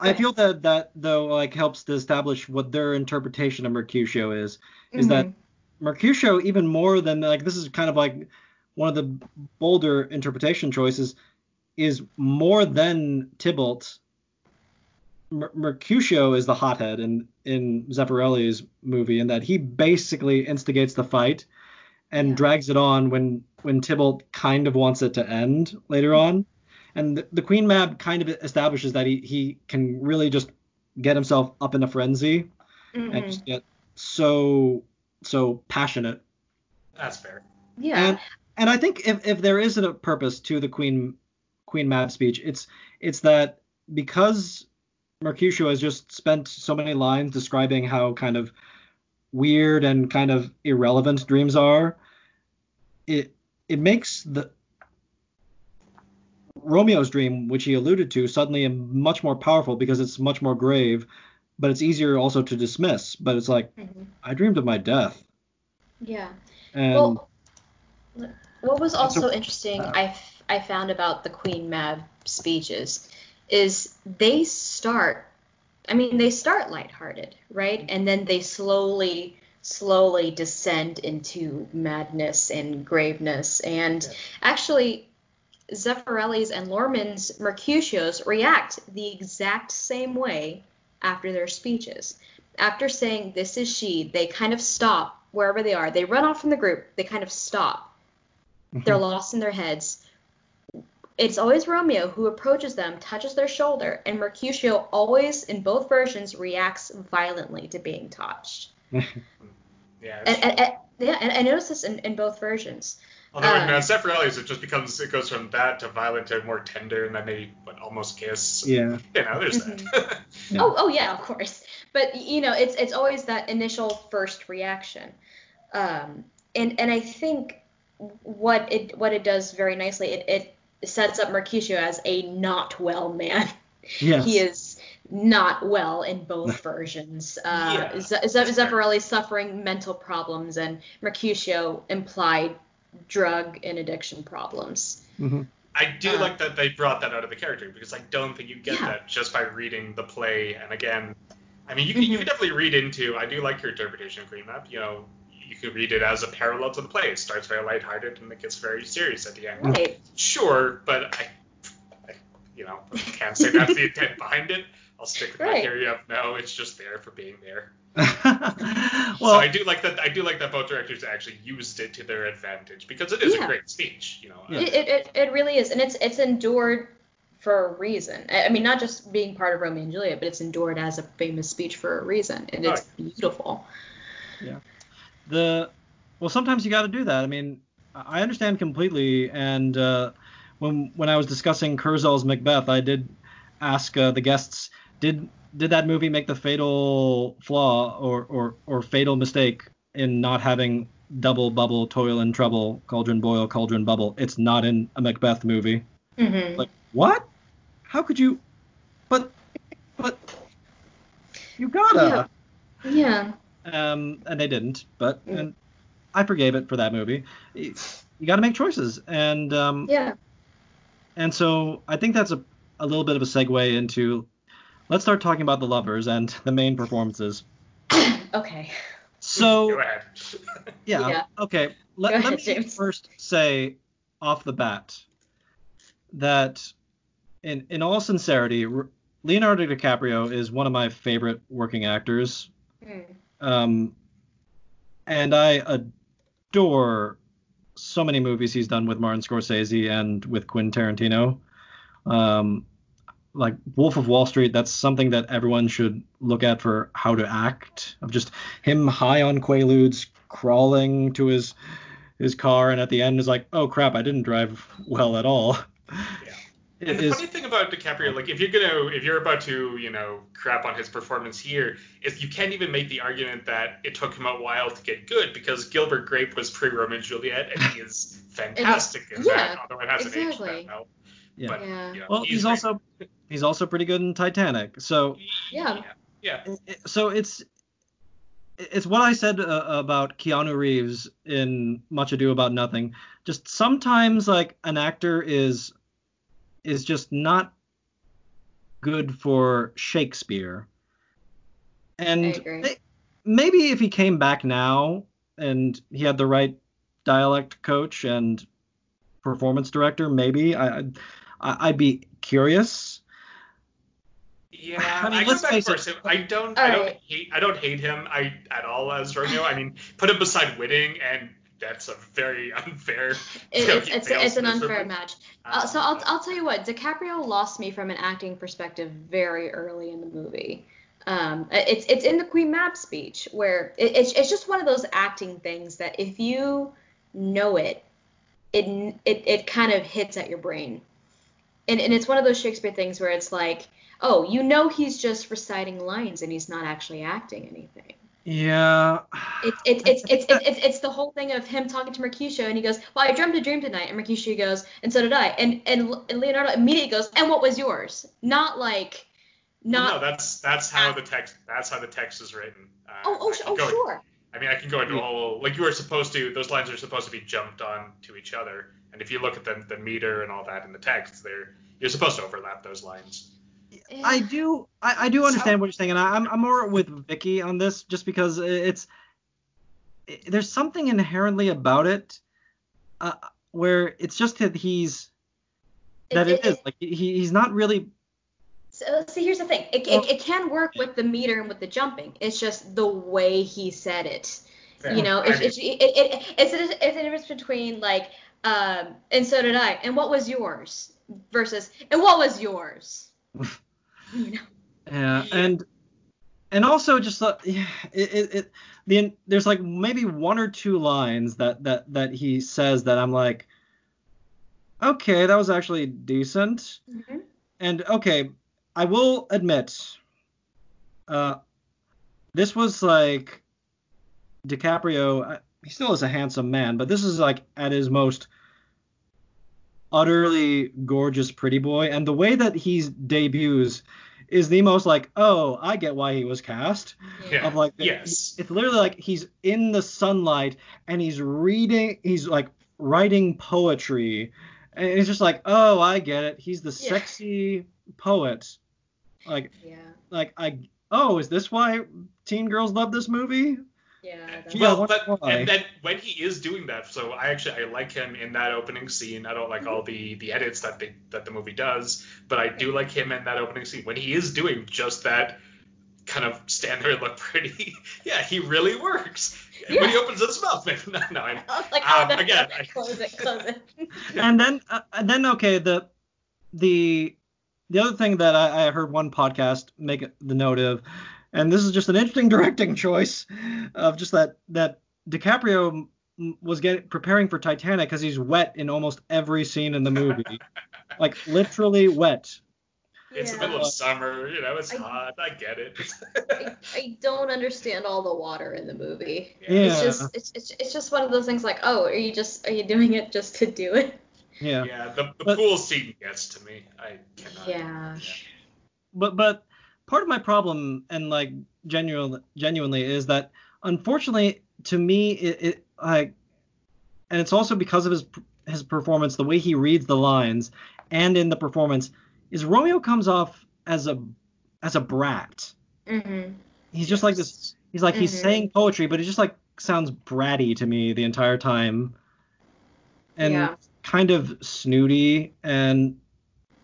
Speaker 1: I feel that that though like helps to establish what their interpretation of Mercutio is. Is that
Speaker 2: Mhm.
Speaker 1: Mercutio even more than like this is kind of like one of the bolder interpretation choices is more than Tybalt. Mer- Mercutio is the hothead in in Zeffirelli's movie, in that he basically instigates the fight and
Speaker 2: Yeah.
Speaker 1: drags it on when when Tybalt kind of wants it to end later on. And the, the Queen Mab kind of establishes that he he can really just get himself up in a frenzy and
Speaker 2: Mhm.
Speaker 1: just get so so passionate.
Speaker 3: That's fair.
Speaker 2: Yeah.
Speaker 1: And and I think if, if there isn't a purpose to the Queen Queen Mab speech, it's it's that because Mercutio has just spent so many lines describing how kind of weird and kind of irrelevant dreams are, it it makes the Romeo's dream, which he alluded to, suddenly is much more powerful because it's much more grave, but it's easier also to dismiss. But it's like
Speaker 2: Mhm.
Speaker 1: I dreamed of my death,
Speaker 2: Yeah.
Speaker 1: and
Speaker 2: well, what was
Speaker 1: It's a-
Speaker 2: also interesting I, f- I found about the Queen Mab speeches is they start, I mean, they start lighthearted, right? And then they slowly, slowly descend into madness and graveness. And actually, Zeffirelli's and Luhrmann's Mercutios react the exact same way after their speeches. After saying, This is she, they kind of stop wherever they are. They run off from the group, they kind of stop. Mm-hmm. They're lost in their heads. It's always Romeo who approaches them, touches their shoulder, and Mercutio always, in both versions, reacts violently to being touched.
Speaker 3: Yeah.
Speaker 2: And, and, and- yeah, and I noticed this in, in both versions.
Speaker 3: Although in
Speaker 2: Uh,
Speaker 3: Zeffirelli's, it just becomes it goes from that to violent to more tender, and then they what, almost kiss.
Speaker 1: yeah.
Speaker 3: You know, there's that.
Speaker 1: Yeah.
Speaker 2: Oh, oh yeah, of course. But you know, it's it's always that initial first reaction, um, and and I think what it what it does very nicely, it, it sets up Mercutio as a not well man.
Speaker 1: Yes.
Speaker 2: He is not well in both versions. Uh,
Speaker 3: Yeah,
Speaker 2: Z- Z- Zeffirelli suffering mental problems, and Mercutio implied drug and addiction problems.
Speaker 1: hmm
Speaker 3: I do
Speaker 2: Uh,
Speaker 3: like that they brought that out of the character because I don't think you get
Speaker 2: Yeah.
Speaker 3: that just by reading the play. And again, I mean, you can, you
Speaker 2: Mhm.
Speaker 3: can definitely read into. I do like your interpretation of Queen Mab. You know, you could read it as a parallel to the play. It starts very lighthearted and it gets very serious at the end.
Speaker 2: Right.
Speaker 3: Sure, but I, I you know, can't say that's the intent behind it. I'll stick with my
Speaker 2: Right.
Speaker 3: theory of no, it's just there for being there.
Speaker 1: well,
Speaker 3: so I do like that. I do like that both directors actually used it to their advantage because it is
Speaker 2: Yeah.
Speaker 3: a great speech. You know,
Speaker 1: Yeah.
Speaker 2: It, it, it, it really is, and it's it's endured for a reason. I I mean, not just being part of Romeo and Juliet, but it's endured as a famous speech for a reason, and it's beautiful. Yeah.
Speaker 1: The well, sometimes you got to do that. I mean, I understand completely. And uh, when when I was discussing Kurzel's Macbeth, I did ask uh, the guests, did did that movie make the fatal flaw or, or or fatal mistake in not having double bubble, toil and trouble, cauldron boil, cauldron bubble? It's not in a Macbeth movie.
Speaker 2: hmm
Speaker 1: Like what? How could you? But but you gotta.
Speaker 2: Yeah.
Speaker 1: Um, and they didn't. But
Speaker 2: Mm.
Speaker 1: and I forgave it for that movie. You, you got to make choices, and um,
Speaker 2: Yeah.
Speaker 1: and so I think that's a a little bit of a segue into let's start talking about the lovers and the main performances.
Speaker 2: Okay.
Speaker 1: So yeah,
Speaker 2: Yeah.
Speaker 1: okay. Let,
Speaker 2: Go
Speaker 1: let
Speaker 2: ahead,
Speaker 1: me
Speaker 2: James.
Speaker 1: first say off the bat that in in all sincerity, Leonardo DiCaprio is one of my favorite working actors.
Speaker 2: Hmm.
Speaker 1: Um, and I adore so many movies he's done with Martin Scorsese and with Quentin Tarantino. Um, like Wolf of Wall Street, that's something that everyone should look at for how to act. Of just him high on Quaaludes, crawling to his his car, and at the end is like, oh crap, I didn't drive well at all.
Speaker 3: Yeah.
Speaker 1: It
Speaker 3: And the
Speaker 1: is-
Speaker 3: funny thing about DiCaprio, like if you're gonna, if you're about to, you know, crap on his performance here, is you can't even make the argument that it took him a while to get good because Gilbert Grape was pre-Romeo and Juliet, and he is fantastic in
Speaker 2: yeah,
Speaker 3: that, although it hasn't aged
Speaker 2: exactly.
Speaker 3: that well.
Speaker 1: Yeah.
Speaker 3: But,
Speaker 2: Yeah.
Speaker 3: you know,
Speaker 1: well, he's
Speaker 3: great.
Speaker 1: also he's also pretty good in Titanic. So
Speaker 2: Yeah.
Speaker 3: yeah,
Speaker 1: it- it- so it's it's what I said uh, about Keanu Reeves in Much Ado About Nothing. Just sometimes like an actor is is just not good for Shakespeare. And
Speaker 2: I
Speaker 1: maybe if he came back now and he had the right dialect coach and performance director, maybe I I'd, I'd be curious.
Speaker 3: Yeah,
Speaker 1: I
Speaker 3: I,
Speaker 1: mean,
Speaker 3: go
Speaker 1: let's
Speaker 3: back
Speaker 1: face
Speaker 3: for
Speaker 1: it.
Speaker 3: it. I don't,
Speaker 2: All
Speaker 3: I don't
Speaker 2: right.
Speaker 3: hate, I don't hate him, I at all as Romeo. I mean, put him beside Whiting, and that's a very unfair.
Speaker 2: It, it's, it's, it's an unfair match.
Speaker 3: Uh,
Speaker 2: Uh, so I'll, I'll tell you what, DiCaprio lost me from an acting perspective very early in the movie. Um, it's it's in the Queen Mab speech where it, it's it's just one of those acting things that if you know it, it it it kind of hits at your brain, and and it's one of those Shakespeare things where it's like, oh, you know he's just reciting lines and he's not actually acting anything.
Speaker 1: Yeah.
Speaker 2: It's it's it's it's it's, it's, it's the whole thing of him talking to Mercutio and he goes, "Well, I dreamt a dream tonight," and Mercutio goes, "And so did I." And and, and Leonardo immediately goes, "And what was yours?" Not like,
Speaker 3: Well,
Speaker 2: not.
Speaker 3: no, that's that's how the text that's how the text is written. Uh,
Speaker 2: oh oh
Speaker 3: I
Speaker 2: sh-
Speaker 3: can
Speaker 2: oh
Speaker 3: go-
Speaker 2: sure.
Speaker 3: I mean, I can go into a whole like you were supposed to. Those lines are supposed to be jumped on to each other, and if you look at the the meter and all that in the text, they're you're supposed to overlap those lines.
Speaker 1: I do I, I do understand what you're saying, and I, I'm I'm more with Vicky on this just because it's it, there's something inherently about it uh, where it's just that he's that
Speaker 2: It-
Speaker 1: it
Speaker 2: it-
Speaker 1: is like he, he's not really
Speaker 2: So see, here's the thing. It, it, it can work with the meter and with the jumping. It's just the way he said it. You know, it's it's it, it, it's a, it's a difference between like, um, and so did I, and what was yours versus, and what was yours. you know.
Speaker 1: yeah and and also just uh, yeah, it, it, it the there's like maybe one or two lines that that that he says that I'm like okay that was actually decent And okay, I will admit, uh, this was like DiCaprio. uh, He still is a handsome man, but this is like at his most utterly gorgeous pretty boy, and the way that he debuts is the most like, oh, I get why he was cast.
Speaker 3: Yeah.
Speaker 1: Of like,
Speaker 3: Yes.
Speaker 1: it's literally like he's in the sunlight and he's reading, he's like writing poetry, and it's just like, oh, I get it. He's the
Speaker 2: Yeah.
Speaker 1: sexy poet. Like,
Speaker 2: Yeah.
Speaker 1: like I. Oh, is this why teen girls love this movie?
Speaker 2: Yeah.
Speaker 3: Well, but
Speaker 1: why?
Speaker 3: and then when he is doing that, so I actually I like him in that opening scene. I don't like all the the edits that they that the movie does, but I do like him in that opening scene when he is doing just that kind of stand there and look pretty. yeah, he really works.
Speaker 2: Yeah.
Speaker 3: When he opens his mouth, no, no, I,
Speaker 2: I was like, oh,
Speaker 3: Um,
Speaker 2: no,
Speaker 3: again, I-
Speaker 2: close it, close it.
Speaker 1: and then uh, and then okay the the the other thing that I, I heard one podcast make the note of and this is just an interesting directing choice of just that that DiCaprio was getting preparing for Titanic because he's wet in almost every scene in the movie like literally wet
Speaker 3: it's the middle of summer, you know, it's
Speaker 2: I-
Speaker 3: hot. I get it.
Speaker 2: I, I don't understand all the water in the movie.
Speaker 1: Yeah.
Speaker 2: It's just it's, it's it's just one of those things like, oh, are you just are you doing it just to do it?
Speaker 1: yeah,
Speaker 3: yeah, the, the
Speaker 1: But-
Speaker 3: pool scene gets to me. I cannot.
Speaker 2: Yeah.
Speaker 1: but but part of my problem and like genuinely genuinely is that unfortunately to me it, it like, and it's also because of his his performance, the way he reads the lines, and in the performance, is Romeo comes off as a as a brat.
Speaker 2: Mm-hmm.
Speaker 1: He's just like this. He's like he's
Speaker 2: Mhm.
Speaker 1: saying poetry, but it just like sounds bratty to me the entire time, and
Speaker 2: Yeah.
Speaker 1: kind of snooty. And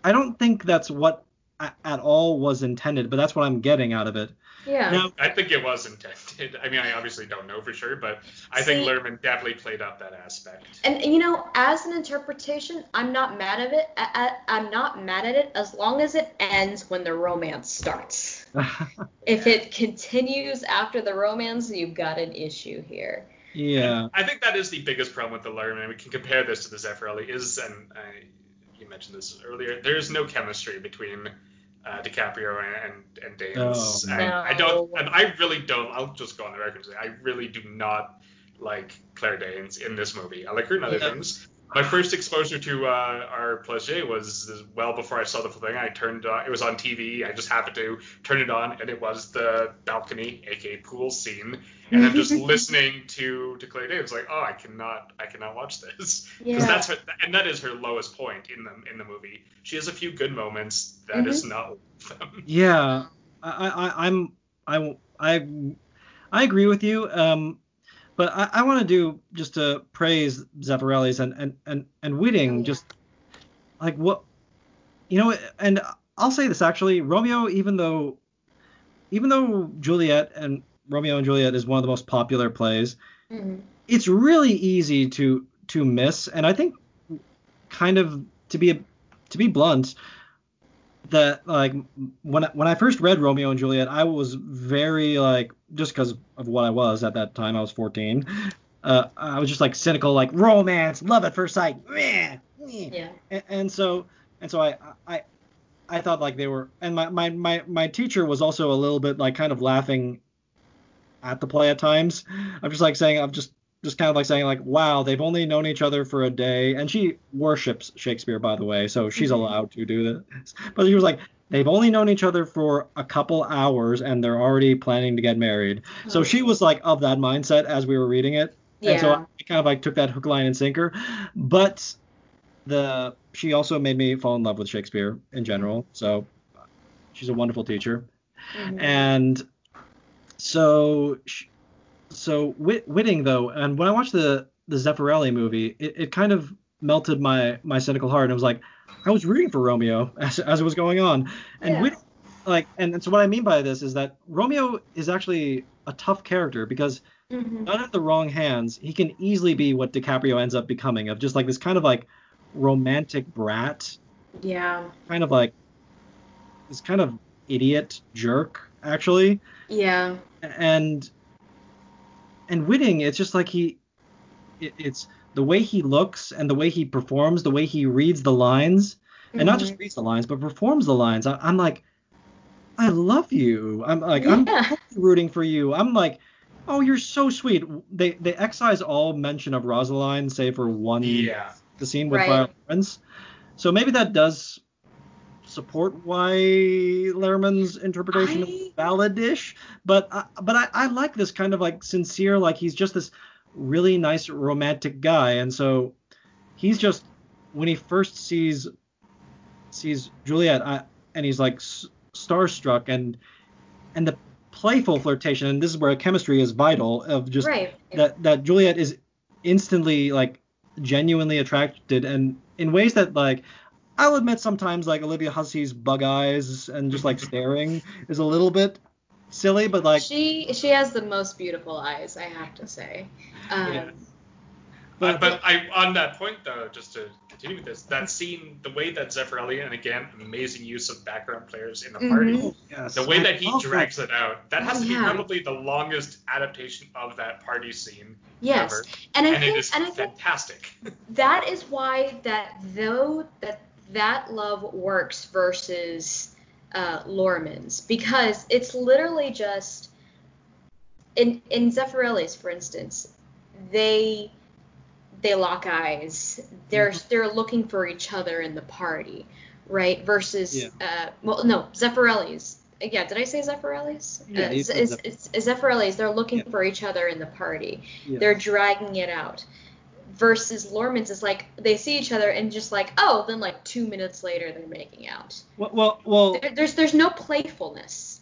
Speaker 1: I don't think that's what at all was intended, but that's what I'm getting out of it.
Speaker 2: Yeah.
Speaker 1: Now,
Speaker 3: I think it was intended. I mean, I obviously don't know for sure, but I think Luhrmann definitely played up that aspect.
Speaker 2: And you know, as an interpretation, I'm not mad at it. I, I, I'm not mad at it as long as it ends when the romance starts. If it continues after the romance, you've got an issue here.
Speaker 1: yeah.
Speaker 3: I think that is the biggest problem with the Luhrmann, we can compare this to the Zeffirelli. Is and I, you mentioned this earlier. There is no chemistry between uh, DiCaprio and and Danes.
Speaker 1: Oh,
Speaker 3: and
Speaker 2: no.
Speaker 3: I don't, and I really don't. I'll just go on the record and say I really do not like Claire Danes in this movie. I like her in other
Speaker 1: Yeah.
Speaker 3: things. My first exposure to uh, our Plage was well before I saw the full thing. I turned, uh, it was on TV. I just happened to turn it on, and it was the balcony, aka pool scene. And I'm just listening to to Claire Danes, like, oh, I cannot, I cannot watch this because
Speaker 2: Yeah.
Speaker 3: that's her, and that is her lowest point in the in the movie. She has a few good moments. That is not one of them.
Speaker 1: Yeah, I, I, I'm, I, I, I agree with you. Um, but I, I want to do just to praise Zeffirelli's and and and and Whiting. Just like what, you know, and I'll say this actually, Romeo, even though, even though Juliet and Romeo and Juliet is one of the most popular plays,
Speaker 2: Mhm.
Speaker 1: it's really easy to to miss and i think kind of to be to be blunt that like when I, when i first read romeo and juliet i was very like just because of what i was at that time i was 14 uh, i was just like cynical like romance love at first sight.
Speaker 2: Yeah.
Speaker 1: and, and so and so I, I I thought like they were and my, my my my teacher was also a little bit like kind of laughing at the play at times. I'm just like saying I'm just just kind of like saying like wow they've only known each other for a day and she worships Shakespeare by the way so she's
Speaker 2: Mhm.
Speaker 1: allowed to do this but she was like they've only known each other for a couple hours and they're already planning to get married so
Speaker 2: Oh.
Speaker 1: she was like of that mindset as we were reading it and so I kind of like took that hook, line, and sinker. But the she also made me fall in love with Shakespeare in general. So she's a wonderful teacher.
Speaker 2: Mhm.
Speaker 1: And so sh- so Whit- Whiting though, and when I watched the the Zeffirelli movie, it, it kind of melted my my cynical heart. And it was like I was rooting for Romeo as as it was going on. And
Speaker 2: Yeah.
Speaker 1: Whit- like and, and so what I mean by this is that Romeo is actually a tough character because
Speaker 2: Mhm.
Speaker 1: done in the wrong hands, he can easily be what DiCaprio ends up becoming of just like this kind of like romantic brat,
Speaker 2: Yeah.
Speaker 1: kind of like this kind of idiot jerk actually.
Speaker 2: Yeah.
Speaker 1: And and Whiting, it's just like he it, it's the way he looks and the way he performs, the way he reads the lines, and not just mm-hmm. reads the lines, but performs the lines. I, I'm like, I love you. I'm like, I'm
Speaker 2: Yeah.
Speaker 1: rooting for you. I'm like, oh, you're so sweet. They they excise all mention of Rosaline, save for one
Speaker 3: Yeah.
Speaker 1: the scene with
Speaker 2: Right.
Speaker 1: Violet Prince. So maybe that does support why Luhrmann's interpretation
Speaker 2: I-
Speaker 1: is valid-ish. But I, but I, I like this kind of like sincere, like he's just this really nice romantic guy, and so he's just when he first sees sees Juliet, I, and he's like s- starstruck, and and the playful flirtation, and this is where chemistry is vital of just
Speaker 2: right.
Speaker 1: that that Juliet is instantly like genuinely attracted and in ways that like I'll admit sometimes like Olivia Hussey's bug eyes and just like staring is a little bit silly, but like
Speaker 2: she she has the most beautiful eyes, I have to say. Um,
Speaker 3: Yeah.
Speaker 1: but,
Speaker 3: Uh, but I, on that point though, just to continue with this, that scene, the way that Zeffirelli, and again, amazing use of background players in the party,
Speaker 2: Mhm.
Speaker 1: yes,
Speaker 3: the way that he
Speaker 1: love
Speaker 3: drags it out, that has to be
Speaker 2: Yeah.
Speaker 3: probably the longest adaptation of that party scene
Speaker 2: yes,
Speaker 3: ever,
Speaker 2: and I
Speaker 3: and
Speaker 2: think
Speaker 3: is
Speaker 2: and I think
Speaker 3: fantastic.
Speaker 2: that is why that though that that love works versus uh, Luhrmann's because it's literally just in in Zeffirelli's for instance they they lock eyes they're they're looking for each other in the party right versus
Speaker 1: Yeah.
Speaker 2: uh well no Zeffirelli's yeah, did I say Zeffirelli's?
Speaker 1: Yeah,
Speaker 2: uh, it's Zeffirelli's. They're looking
Speaker 1: Yeah.
Speaker 2: for each other in the party. They're dragging it out. Versus Luhrmann's is like they see each other and just like oh then like two minutes later they're making out.
Speaker 1: Well, well, well
Speaker 2: There, there's there's no playfulness.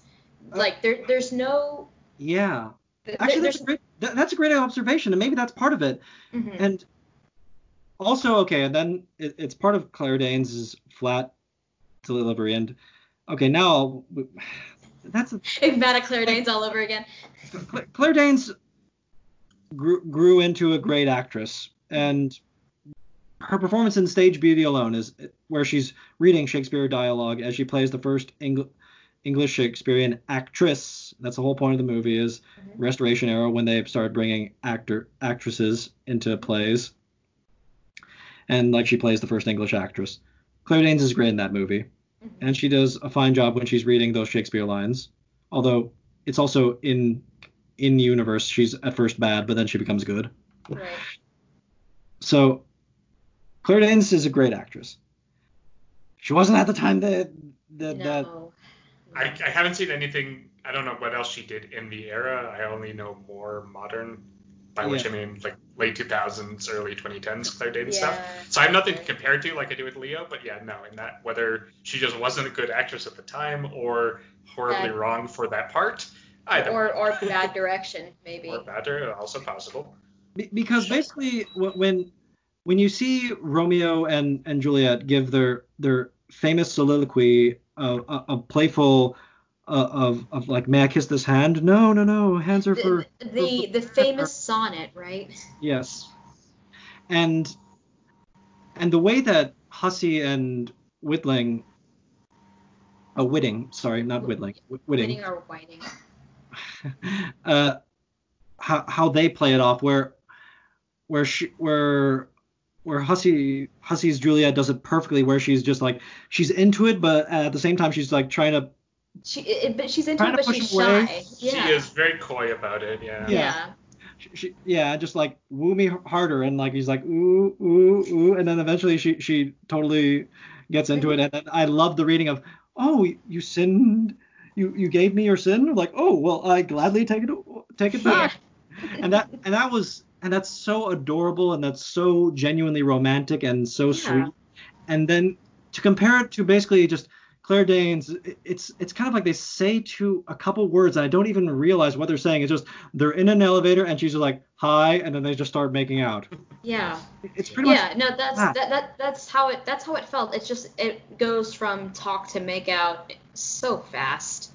Speaker 1: Uh,
Speaker 2: Like there there's no.
Speaker 1: yeah.
Speaker 2: th-
Speaker 1: Actually, that's a great that, that's a great observation, and maybe that's part of it.
Speaker 2: mhm.
Speaker 1: And also, okay, and then it, it's part of Claire Danes' flat delivery. And okay, now that's a,
Speaker 2: Enigmatic Claire Danes all over again.
Speaker 1: Cla- Claire Danes grew, grew into a great actress, and her performance in Stage Beauty alone is where she's reading Shakespeare dialogue as she plays the first Eng- English Shakespearean actress. That's the whole point of the movie is
Speaker 2: Mhm.
Speaker 1: Restoration era when they started bringing actor actresses into plays, and like she plays the first English actress. Claire Danes is great in that movie
Speaker 2: Mhm.
Speaker 1: and she does a fine job when she's reading those Shakespeare lines. Although it's also in in the universe she's at first bad, but then she becomes good.
Speaker 2: Right.
Speaker 1: So Claire Danes is a great actress. She wasn't at the time that that, that
Speaker 2: No.
Speaker 3: I, I haven't seen anything. I don't know what else she did in the era. I only know more modern, by which I mean like late 2000s, early 2010s Claire Danes stuff. So I have nothing to compare to like I do with Leo. But yeah, no, in that whether she just wasn't a good actress at the time or horribly
Speaker 2: Bad.
Speaker 3: wrong for that part, I don't.
Speaker 2: Or or bad direction maybe.
Speaker 3: or better, also possible.
Speaker 1: be- because basically when when you see Romeo and and Juliet give their their famous soliloquy of a, a playful uh, of of like may I kiss this hand? No, no, no, hands are for
Speaker 2: The, the the famous sonnet, right?
Speaker 1: Yes. And and the way that Hussey and Whitling uh, Whiting, sorry, not Whitling, Wh- Whiting,
Speaker 2: Winning or whining.
Speaker 1: Uh, how how they play it off, where where she where where Hussey Hussey's Juliet does it perfectly, where she's just like she's into it, but at the same time she's like trying to
Speaker 2: She, it, but she's into it, but
Speaker 1: push
Speaker 2: she's
Speaker 1: away.
Speaker 2: shy. Yeah.
Speaker 3: She is very coy about it. Yeah.
Speaker 1: Yeah.
Speaker 2: Yeah.
Speaker 1: she, she, yeah, just like woo me harder, and like he's like ooh ooh ooh, and then eventually she she totally gets into it, and then I love the reading of oh you sinned, you you gave me your sin, like oh well I gladly take it take it back, and that and that was and that's so adorable and that's so genuinely romantic and so
Speaker 2: Yeah.
Speaker 1: sweet, and then to compare it to basically just Claire Danes, it's it's kind of like they say to a couple words and I don't even realize what they're saying. It's just they're in an elevator and she's like hi, and then they just start making out.
Speaker 2: Yeah.
Speaker 1: It's pretty much
Speaker 2: Yeah. No, that's
Speaker 1: that.
Speaker 2: that, that that's how it that's how it felt. It's just it goes from talk to make out so fast.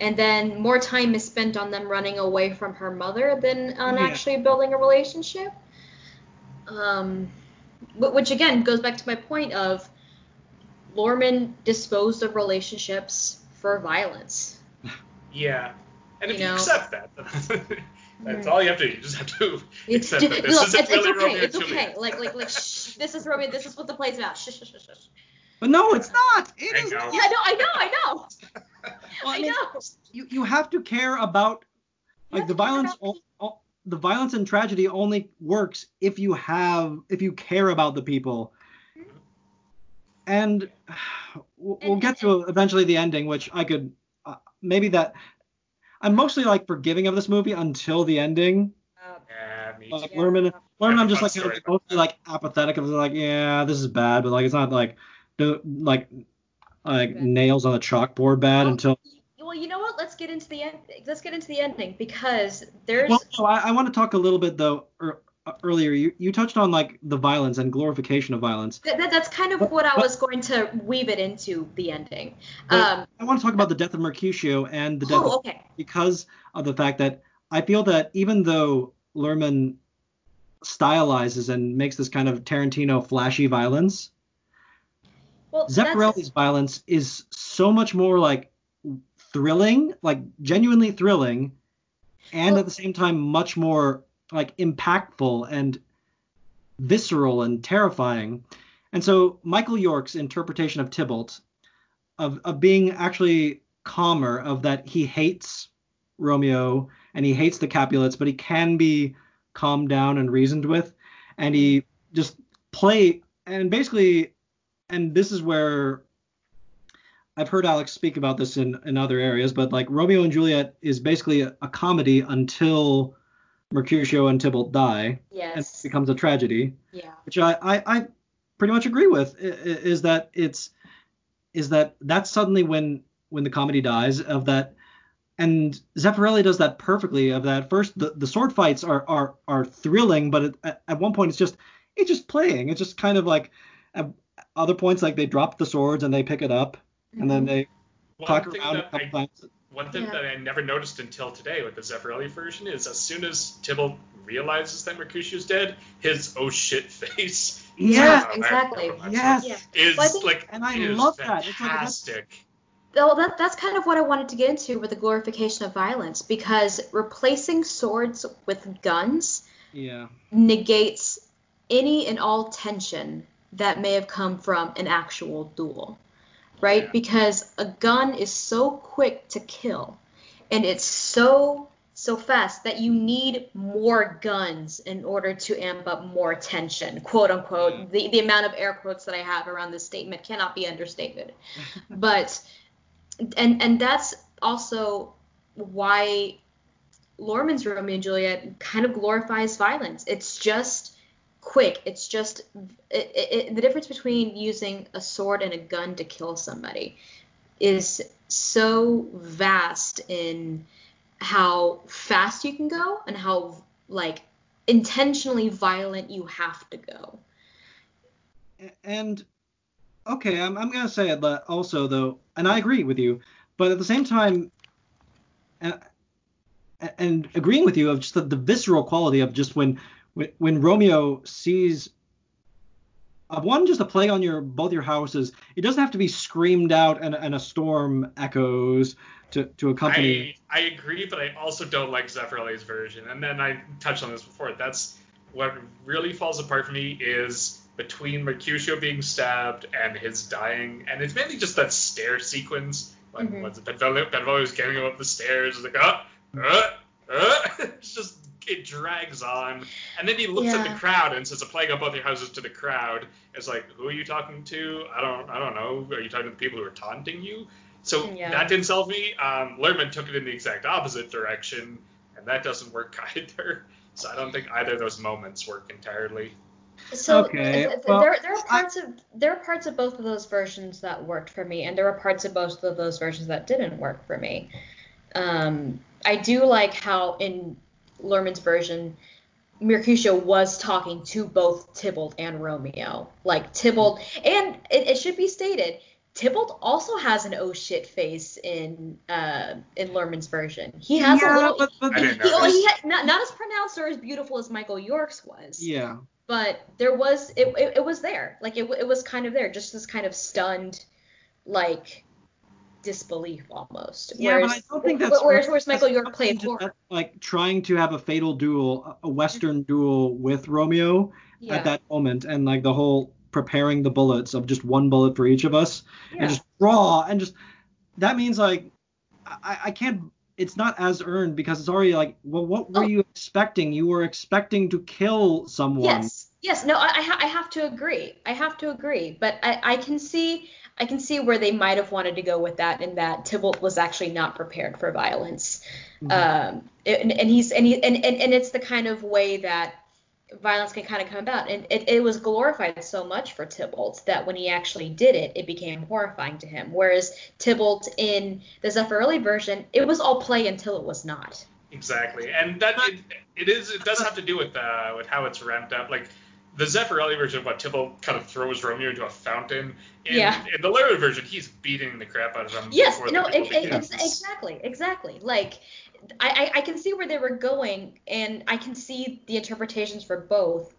Speaker 2: And then more time is spent on them running away from her mother than on
Speaker 1: Yeah.
Speaker 2: actually building a relationship. Um, which again goes back to my point of Luhrmann disposed of relationships for violence.
Speaker 3: Yeah. And if
Speaker 2: You
Speaker 3: you,
Speaker 2: know?
Speaker 3: accept that, that's
Speaker 2: Mm.
Speaker 3: all you have to do. You just have to
Speaker 2: It's,
Speaker 3: accept that this
Speaker 2: look,
Speaker 3: isn't
Speaker 2: it's, it's
Speaker 3: really
Speaker 2: okay.
Speaker 3: Romeo and
Speaker 2: It's okay. Like like like shh, this is Romeo. This is what the play's about. Shh, shh, shh, shh. shh.
Speaker 1: But no, it's not. It
Speaker 3: I
Speaker 1: is
Speaker 3: know.
Speaker 1: not.
Speaker 2: Yeah, I know, I know, I know.
Speaker 1: Well, I
Speaker 2: I
Speaker 1: mean,
Speaker 2: know.
Speaker 1: You you have to care about
Speaker 2: You
Speaker 1: like
Speaker 2: have
Speaker 1: the violence.
Speaker 2: about-
Speaker 1: o- o- the violence and tragedy only works if you have if you care about the people. And we'll, we'll
Speaker 2: And-
Speaker 1: get to eventually the ending, which I could uh, maybe that. I'm mostly like forgiving of this movie until the ending.
Speaker 2: Uh,
Speaker 3: Yeah, me
Speaker 1: Like
Speaker 3: too.
Speaker 1: Luhrmann, Luhrmann, I'm just like kind of
Speaker 3: story.
Speaker 1: mostly like apathetic of like, yeah, this is bad, but like it's not like the like like
Speaker 2: Okay.
Speaker 1: nails on a chalkboard bad
Speaker 2: Well,
Speaker 1: until.
Speaker 2: well, you know what? Let's get into the end. Let's get into the ending because there's
Speaker 1: Well, no, I, I want to talk a little bit though. Earlier, you, you touched on like the violence and glorification of violence.
Speaker 2: that, that- that's kind of
Speaker 1: But-
Speaker 2: what I
Speaker 1: but-
Speaker 2: was going to weave it into the ending. Um,
Speaker 1: I want to talk about the death of Mercutio and the death
Speaker 2: oh,
Speaker 1: of,
Speaker 2: okay.
Speaker 1: because of the fact that I feel that even though Luhrmann stylizes and makes this kind of Tarantino flashy violence,
Speaker 2: Well,
Speaker 1: Zeffirelli's violence is so much more like thrilling, like genuinely thrilling, and
Speaker 2: Well-
Speaker 1: at the same time much more like impactful and visceral and terrifying. And so Michael York's interpretation of Tybalt, of, of being actually calmer, of that he hates Romeo and he hates the Capulets, but he can be calmed down and reasoned with, and he just play and basically, and this is where I've heard Alex speak about this in in other areas, but like Romeo and Juliet is basically a, a comedy until Mercutio and Tybalt die, and it becomes a tragedy.
Speaker 2: Yeah.
Speaker 1: which I, I, I pretty much agree with i- i- is that it's is that that's suddenly when when the comedy dies of that and Zeffirelli does that perfectly of that. First the, the sword fights are are are thrilling but at- at, at one point it's just it's just playing. It's just kind of like at other points like they drop the swords and they pick it up and then mm-hmm. they
Speaker 3: One
Speaker 1: talk around a couple
Speaker 3: I
Speaker 1: times
Speaker 3: One thing
Speaker 2: Yeah.
Speaker 3: that I never noticed until today with the Zeffirelli version is as soon as Tybalt realizes that Mercutio's dead, his oh shit face.
Speaker 2: Yeah,
Speaker 3: Oh,
Speaker 2: exactly.
Speaker 1: yes
Speaker 2: Yeah.
Speaker 3: Is
Speaker 2: Well, I think-
Speaker 3: like
Speaker 1: And I
Speaker 3: is
Speaker 1: love that. It's like a-
Speaker 3: fantastic.
Speaker 2: Well, that, that's kind of what I wanted to get into with the glorification of violence because replacing swords with guns
Speaker 1: yeah
Speaker 2: negates any and all tension that may have come from an actual duel, right?
Speaker 3: Yeah.
Speaker 2: Because a gun is so quick to kill and it's so so fast that you need more guns in order to amp up more tension, quote unquote. Mm. The the amount of air quotes that I have around this statement cannot be understated. but and and that's also why Luhrmann's Romeo and Juliet kind of glorifies violence. It's just quick. It's just it, it, the difference between using a sword and a gun to kill somebody is so vast in how fast you can go and how like intentionally violent you have to go.
Speaker 1: and okay, I'm I'm gonna say it, but also though, and I agree with you, but at the same time, uh, and, and agreeing with you of just the, the visceral quality of just when when, when Romeo sees uh, one just a play on your both your houses, it doesn't have to be screamed out and, and a storm echoes to to accompany.
Speaker 3: I, I agree, but I also don't like Zeffirelli's version. And then I touched on this before. That's what really falls apart for me is between Mercutio being stabbed and his dying, and it's mainly just that stair sequence like when
Speaker 2: Mhm.
Speaker 3: when Benvolio, Benvolio's getting him up the stairs, it's like uh, uh, uh, it's just it drags on, and then he looks at the crowd and says, "A plague on both your houses" to the crowd. It's like, who are you talking to? I don't, I don't know. Are you talking to the people who are taunting you? So
Speaker 2: Yeah.
Speaker 3: that didn't solve me. Um, Luhrmann took it in the exact opposite direction, and that doesn't work either. So I don't think either of those moments work entirely.
Speaker 2: So
Speaker 1: Okay,
Speaker 2: th- th-
Speaker 1: well,
Speaker 2: there, there are
Speaker 1: I-
Speaker 2: parts of there are parts of both of those versions that worked for me, and there are parts of both of those versions that didn't work for me. Um, I do like how in Luhrmann's version, Mercutio was talking to both Tybalt and Romeo. Like Tybalt, and it, it should be stated, Tybalt also has an oh shit face in uh, in Luhrmann's version. He has a little.
Speaker 1: but, but
Speaker 3: I didn't
Speaker 2: he,
Speaker 3: know
Speaker 2: oh, he had, not, not as pronounced or as beautiful as Michael York's was
Speaker 1: yeah.
Speaker 2: but there was it, it, it was there like it, it was kind of there just this kind of stunned like disbelief almost
Speaker 1: Yeah, but I don't think that's
Speaker 2: whereas, whereas michael york played horror
Speaker 1: like trying to have a fatal duel, a Western mm-hmm. duel with Romeo
Speaker 2: yeah
Speaker 1: at that moment, and like the whole preparing the bullets of just one bullet for each of us,
Speaker 2: yeah
Speaker 1: and just draw, and just that means like I, I can't. It's not as earned because it's already like, well, what were
Speaker 2: Oh.
Speaker 1: you expecting? You were expecting to kill someone.
Speaker 2: yes yes no I, I, ha- I have to agree i have to agree but I, I can see i can see where they might have wanted to go with that in that tybalt was actually not prepared for violence
Speaker 1: Mhm.
Speaker 2: um and, and he's and he and, and, and it's the kind of way that violence can kind of come about and it, it was glorified so much for tybalt that when he actually did it it became horrifying to him whereas tybalt in the zeffirelli version it was all play until it was not
Speaker 3: Exactly, and that it, it is. It does have to do with uh, with how it's ramped up. Like the Zeffirelli version of what Tybalt kind of throws Romeo into a fountain. In,
Speaker 2: Yeah.
Speaker 3: In the Luhrmann version, he's beating the crap out of him.
Speaker 2: yes
Speaker 3: before
Speaker 2: no
Speaker 3: the
Speaker 2: it, it, it's, exactly exactly like I, I i can see where they were going and i can see the interpretations for both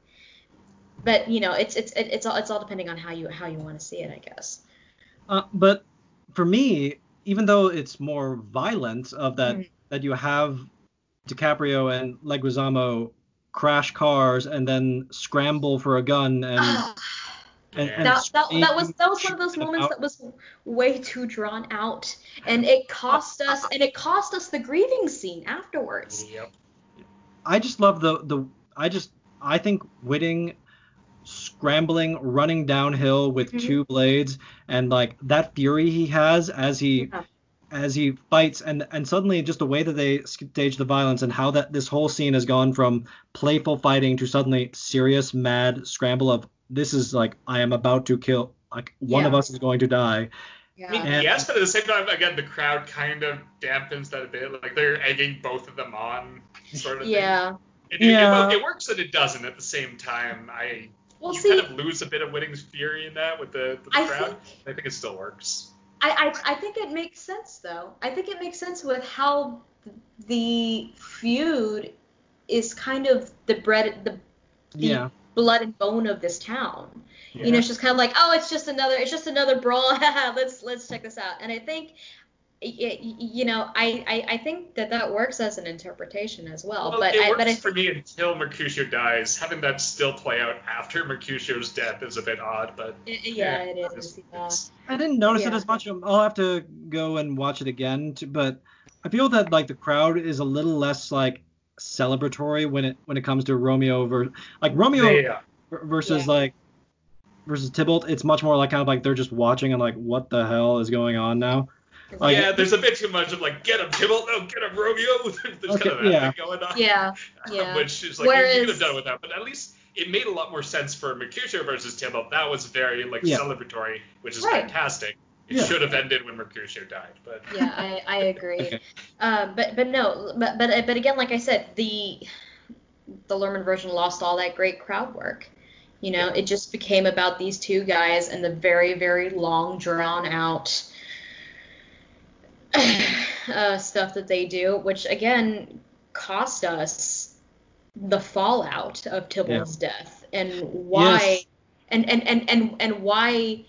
Speaker 2: but you know it's it's it, it's all it's all depending on how you how you want to see it i guess
Speaker 1: Uh, but for me, even though it's more violent of that
Speaker 2: Mhm.
Speaker 1: that you have DiCaprio and Leguizamo crash cars and then scramble for a gun and and, and
Speaker 2: that, that, that was that was one of those moments
Speaker 1: out.
Speaker 2: that was way too drawn out and it cost us and it cost us the grieving scene afterwards
Speaker 3: Yep.
Speaker 1: I just love the the I just I think Whiting scrambling, running downhill with
Speaker 2: Mhm.
Speaker 1: two blades, and like that fury he has as he
Speaker 2: Yeah.
Speaker 1: As he fights, and and suddenly just the way that they stage the violence and how that this whole scene has gone from playful fighting to suddenly serious, mad scramble of this is like I am about to kill, like one of us is going to die. Yeah.
Speaker 3: I mean,
Speaker 1: And-
Speaker 3: yes, but at the same time, again, the crowd kind of dampens that a bit. Like they're egging both of them on, sort of. thing.
Speaker 2: Yeah.
Speaker 3: It,
Speaker 1: Yeah.
Speaker 3: it, it works and it doesn't at the same time. I
Speaker 2: Well,
Speaker 3: you
Speaker 2: see,
Speaker 3: kind of lose a bit of Whiting's fury in that with the, the
Speaker 2: I
Speaker 3: crowd.
Speaker 2: think
Speaker 3: I think it still works.
Speaker 2: I, I I think it makes sense though. I think it makes sense with how the feud is kind of the bread the, the
Speaker 1: Yeah.
Speaker 2: blood and bone of this town. You know, it's just kind of like, oh, it's just another, it's just another brawl. let's let's check this out. And I think, you know, I, I I think that that works as an interpretation as well.
Speaker 3: Well,
Speaker 2: but
Speaker 3: it
Speaker 2: I
Speaker 3: works
Speaker 2: but I
Speaker 3: for me until Mercutio dies. Having that still play out after Mercutio's death is a bit odd, but
Speaker 2: yeah, it
Speaker 3: it's-
Speaker 2: Yeah.
Speaker 1: I didn't notice it as much. Um, I'll have to go and watch it again. To, but I feel that like the crowd is a little less like celebratory when it when it comes to Romeo ver- like Romeo
Speaker 3: yeah.
Speaker 1: versus
Speaker 2: Yeah.
Speaker 1: like versus Tybalt. It's much more like kind of like they're just watching and like what the hell is going on now. Like-
Speaker 3: yeah, there's a bit too much of like get him Tybalt, no, get him Romeo. there's
Speaker 1: Okay,
Speaker 3: kind of that
Speaker 1: yeah.
Speaker 3: thing going on.
Speaker 2: Yeah, yeah.
Speaker 3: Which is like you- you could have done without, but at least it made a lot more sense for Mercutio versus Tybalt. That was very like
Speaker 1: Yeah.
Speaker 3: celebratory, which is
Speaker 2: Right.
Speaker 3: fantastic. It
Speaker 1: Yeah.
Speaker 3: should have ended when Mercutio died, but
Speaker 2: yeah, I, I agree.
Speaker 1: Okay.
Speaker 2: Um, but but no, but but but again, like I said, the the Luhrmann version lost all that great crowd work. You know, it just became about these two guys and the very very long drawn out uh, stuff that they do, which again cost us the fallout of Tybalt's death and why
Speaker 1: Yes.
Speaker 2: and, and and and and why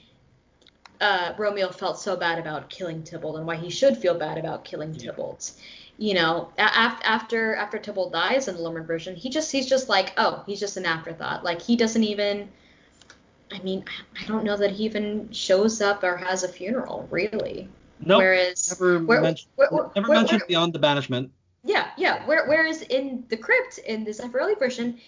Speaker 2: uh, Romeo felt so bad about killing Tybalt and why he should feel bad about killing
Speaker 1: Yeah.
Speaker 2: Tybalt. You know, a- af- after after Tybalt dies in the Luhrmann version, he just he's just like, oh, he's just an afterthought. Like he doesn't even. I mean, I don't know that he even shows up or has a funeral, really.
Speaker 1: Nope.
Speaker 2: Whereas,
Speaker 1: never
Speaker 2: where-
Speaker 1: mentioned,
Speaker 2: where- where-
Speaker 1: never mentioned beyond the banishment.
Speaker 2: yeah, yeah. Where, whereas in the crypt in the Zeffirelli version,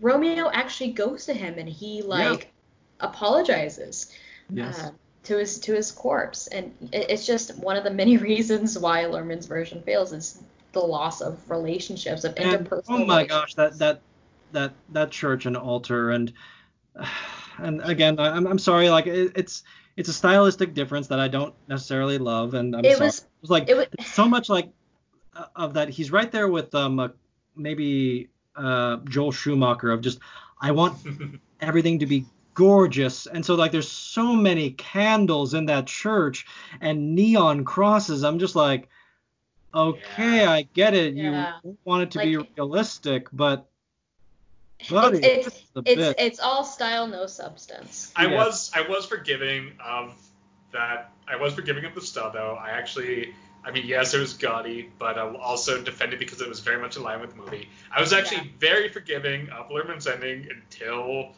Speaker 2: Romeo actually goes to him and he like apologizes
Speaker 1: Yes.
Speaker 2: uh, to his to his corpse, and it, it's just one of the many reasons why Luhrmann's version fails is the loss of relationships of
Speaker 1: and
Speaker 2: interpersonal.
Speaker 1: oh my gosh, that that that that church and altar and and again, I'm I'm sorry, like it, it's it's a stylistic difference that I don't necessarily love, and I'm
Speaker 2: It
Speaker 1: sorry.
Speaker 2: was-
Speaker 1: it was like
Speaker 2: it was-
Speaker 1: so much like uh, of that. He's right there with um uh, maybe uh Joel Schumacher of just I want everything to be gorgeous and so like there's so many candles in that church and neon crosses i'm just like okay
Speaker 3: Yeah.
Speaker 1: i get it
Speaker 2: Yeah.
Speaker 1: you want it to be realistic but buddy
Speaker 2: it's
Speaker 1: it's,
Speaker 2: it's it's all style, no substance.
Speaker 3: I
Speaker 1: Yeah.
Speaker 3: was I was forgiving of that. I was forgiving of the style though. I actually, I mean, yes, it was gaudy, but I'll also defend it because it was very much in line with the movie. I was actually
Speaker 2: Yeah.
Speaker 3: very forgiving of Luhrmann's ending until,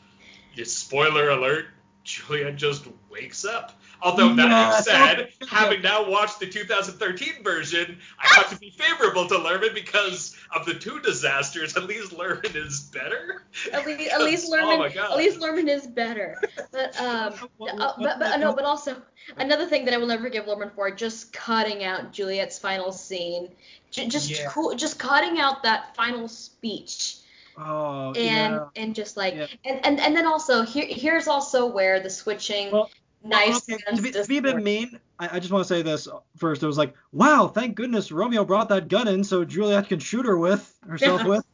Speaker 3: yeah, spoiler alert, Juliet just wakes up. Although that
Speaker 1: Yeah,
Speaker 3: being said,
Speaker 1: okay.
Speaker 3: having now watched the 2013 version, I have to be favorable to Luhrmann because of the two disasters. At least Luhrmann is better.
Speaker 2: At least, at least
Speaker 3: Oh
Speaker 2: Luhrmann,
Speaker 3: my God.
Speaker 2: at least Luhrmann is better. But um,
Speaker 1: What-
Speaker 2: uh,
Speaker 1: what-
Speaker 2: but, but
Speaker 1: what-
Speaker 2: no, but also another thing that I will never forgive Luhrmann for just cutting out Juliet's final scene, J- just
Speaker 3: Yeah.
Speaker 2: cool, just cutting out that final speech.
Speaker 1: Oh
Speaker 2: and
Speaker 1: yeah
Speaker 2: and just like
Speaker 1: Yeah.
Speaker 2: and, and and then also here here's also where the switching
Speaker 1: Well,
Speaker 2: nice
Speaker 1: okay,
Speaker 2: guns
Speaker 1: to, be, to be a bit mean I, I just want to say this first it was like wow thank goodness romeo brought that gun in so juliet can shoot her with herself
Speaker 2: Yeah.
Speaker 1: with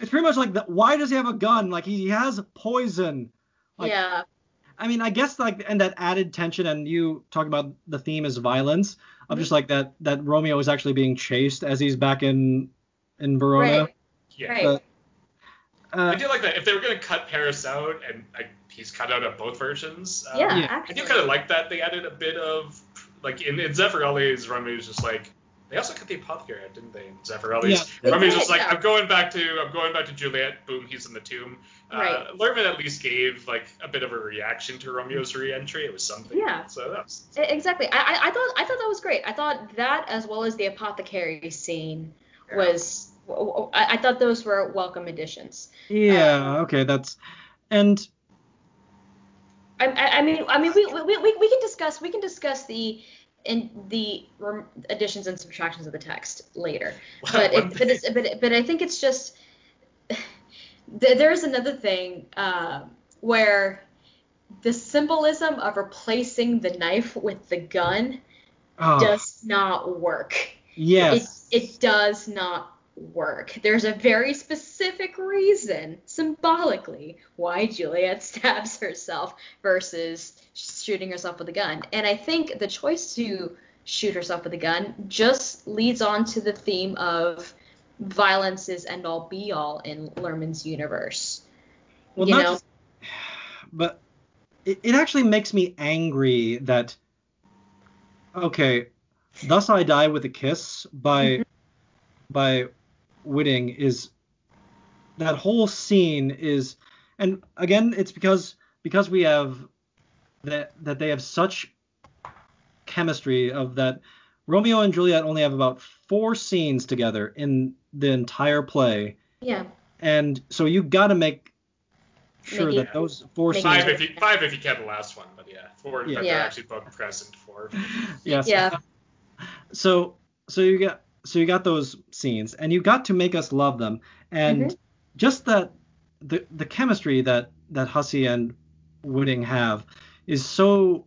Speaker 1: it's pretty much like the, why does he have a gun like he has poison like,
Speaker 2: yeah
Speaker 1: I mean, I guess like and that added tension, and you talk about the theme is violence of just mm-hmm. like that that Romeo is actually being chased as he's back in in Verona.
Speaker 2: right
Speaker 3: Yeah.
Speaker 2: right
Speaker 1: But-
Speaker 3: I
Speaker 1: Uh,
Speaker 3: do like that. If they were gonna cut Paris out, and like he's cut out of both versions, um,
Speaker 2: yeah,
Speaker 1: Yeah.
Speaker 3: I do kind of like that. They added a bit of like in, in Zeffirelli's Romeo is just like they also cut the apothecary out, didn't they? In Zeffirelli's
Speaker 1: Yeah.
Speaker 3: Romeo's
Speaker 2: They
Speaker 3: just like
Speaker 2: yeah.
Speaker 3: I'm going back to I'm going back to Juliet. Boom, he's in the tomb. Uh,
Speaker 2: Right.
Speaker 3: Luhrmann at least gave like a bit of a reaction to Romeo's re-entry. It was something.
Speaker 2: Yeah.
Speaker 3: So that's
Speaker 2: E- exactly I, I I thought I thought that was great I thought that as well as the apothecary scene was w- w- I, I thought those were welcome additions
Speaker 1: yeah, okay, that's and
Speaker 2: I, I, I mean, I mean, we, we, we, we can discuss we can discuss the in the additions and subtractions of the text later. But it, but, it's, but but I think it's just there's another thing uh, where the symbolism of replacing the knife with the gun
Speaker 1: oh,
Speaker 2: does not work.
Speaker 1: yes,
Speaker 2: It, it does not work. There's a very specific reason, symbolically, why Juliet stabs herself versus shooting herself with a gun. And I think the choice to shoot herself with a gun just leads on to the theme of violence is end all be all in Luhrmann's universe.
Speaker 1: well,
Speaker 2: you
Speaker 1: not
Speaker 2: know?
Speaker 1: just- but it, it actually makes me angry that okay, thus I die with a kiss by
Speaker 2: Mm-hmm.
Speaker 1: by Whiting is that whole scene is and again it's because because we have that that they have such chemistry of that Romeo and Juliet only have about four scenes together in the entire play
Speaker 2: Yeah.
Speaker 1: and so you got to make sure
Speaker 2: Make it-
Speaker 1: that those four
Speaker 2: make it-
Speaker 1: scenes
Speaker 3: Five if you five if you count the last one, but yeah, four
Speaker 1: Yeah.
Speaker 3: that
Speaker 2: Yeah.
Speaker 3: they're actually both present for.
Speaker 1: yes
Speaker 2: Yeah.
Speaker 1: so so you got so you got those scenes and you got to make us love them. And
Speaker 2: Mhm.
Speaker 1: just that the the chemistry that that Hussey and Whiting have is so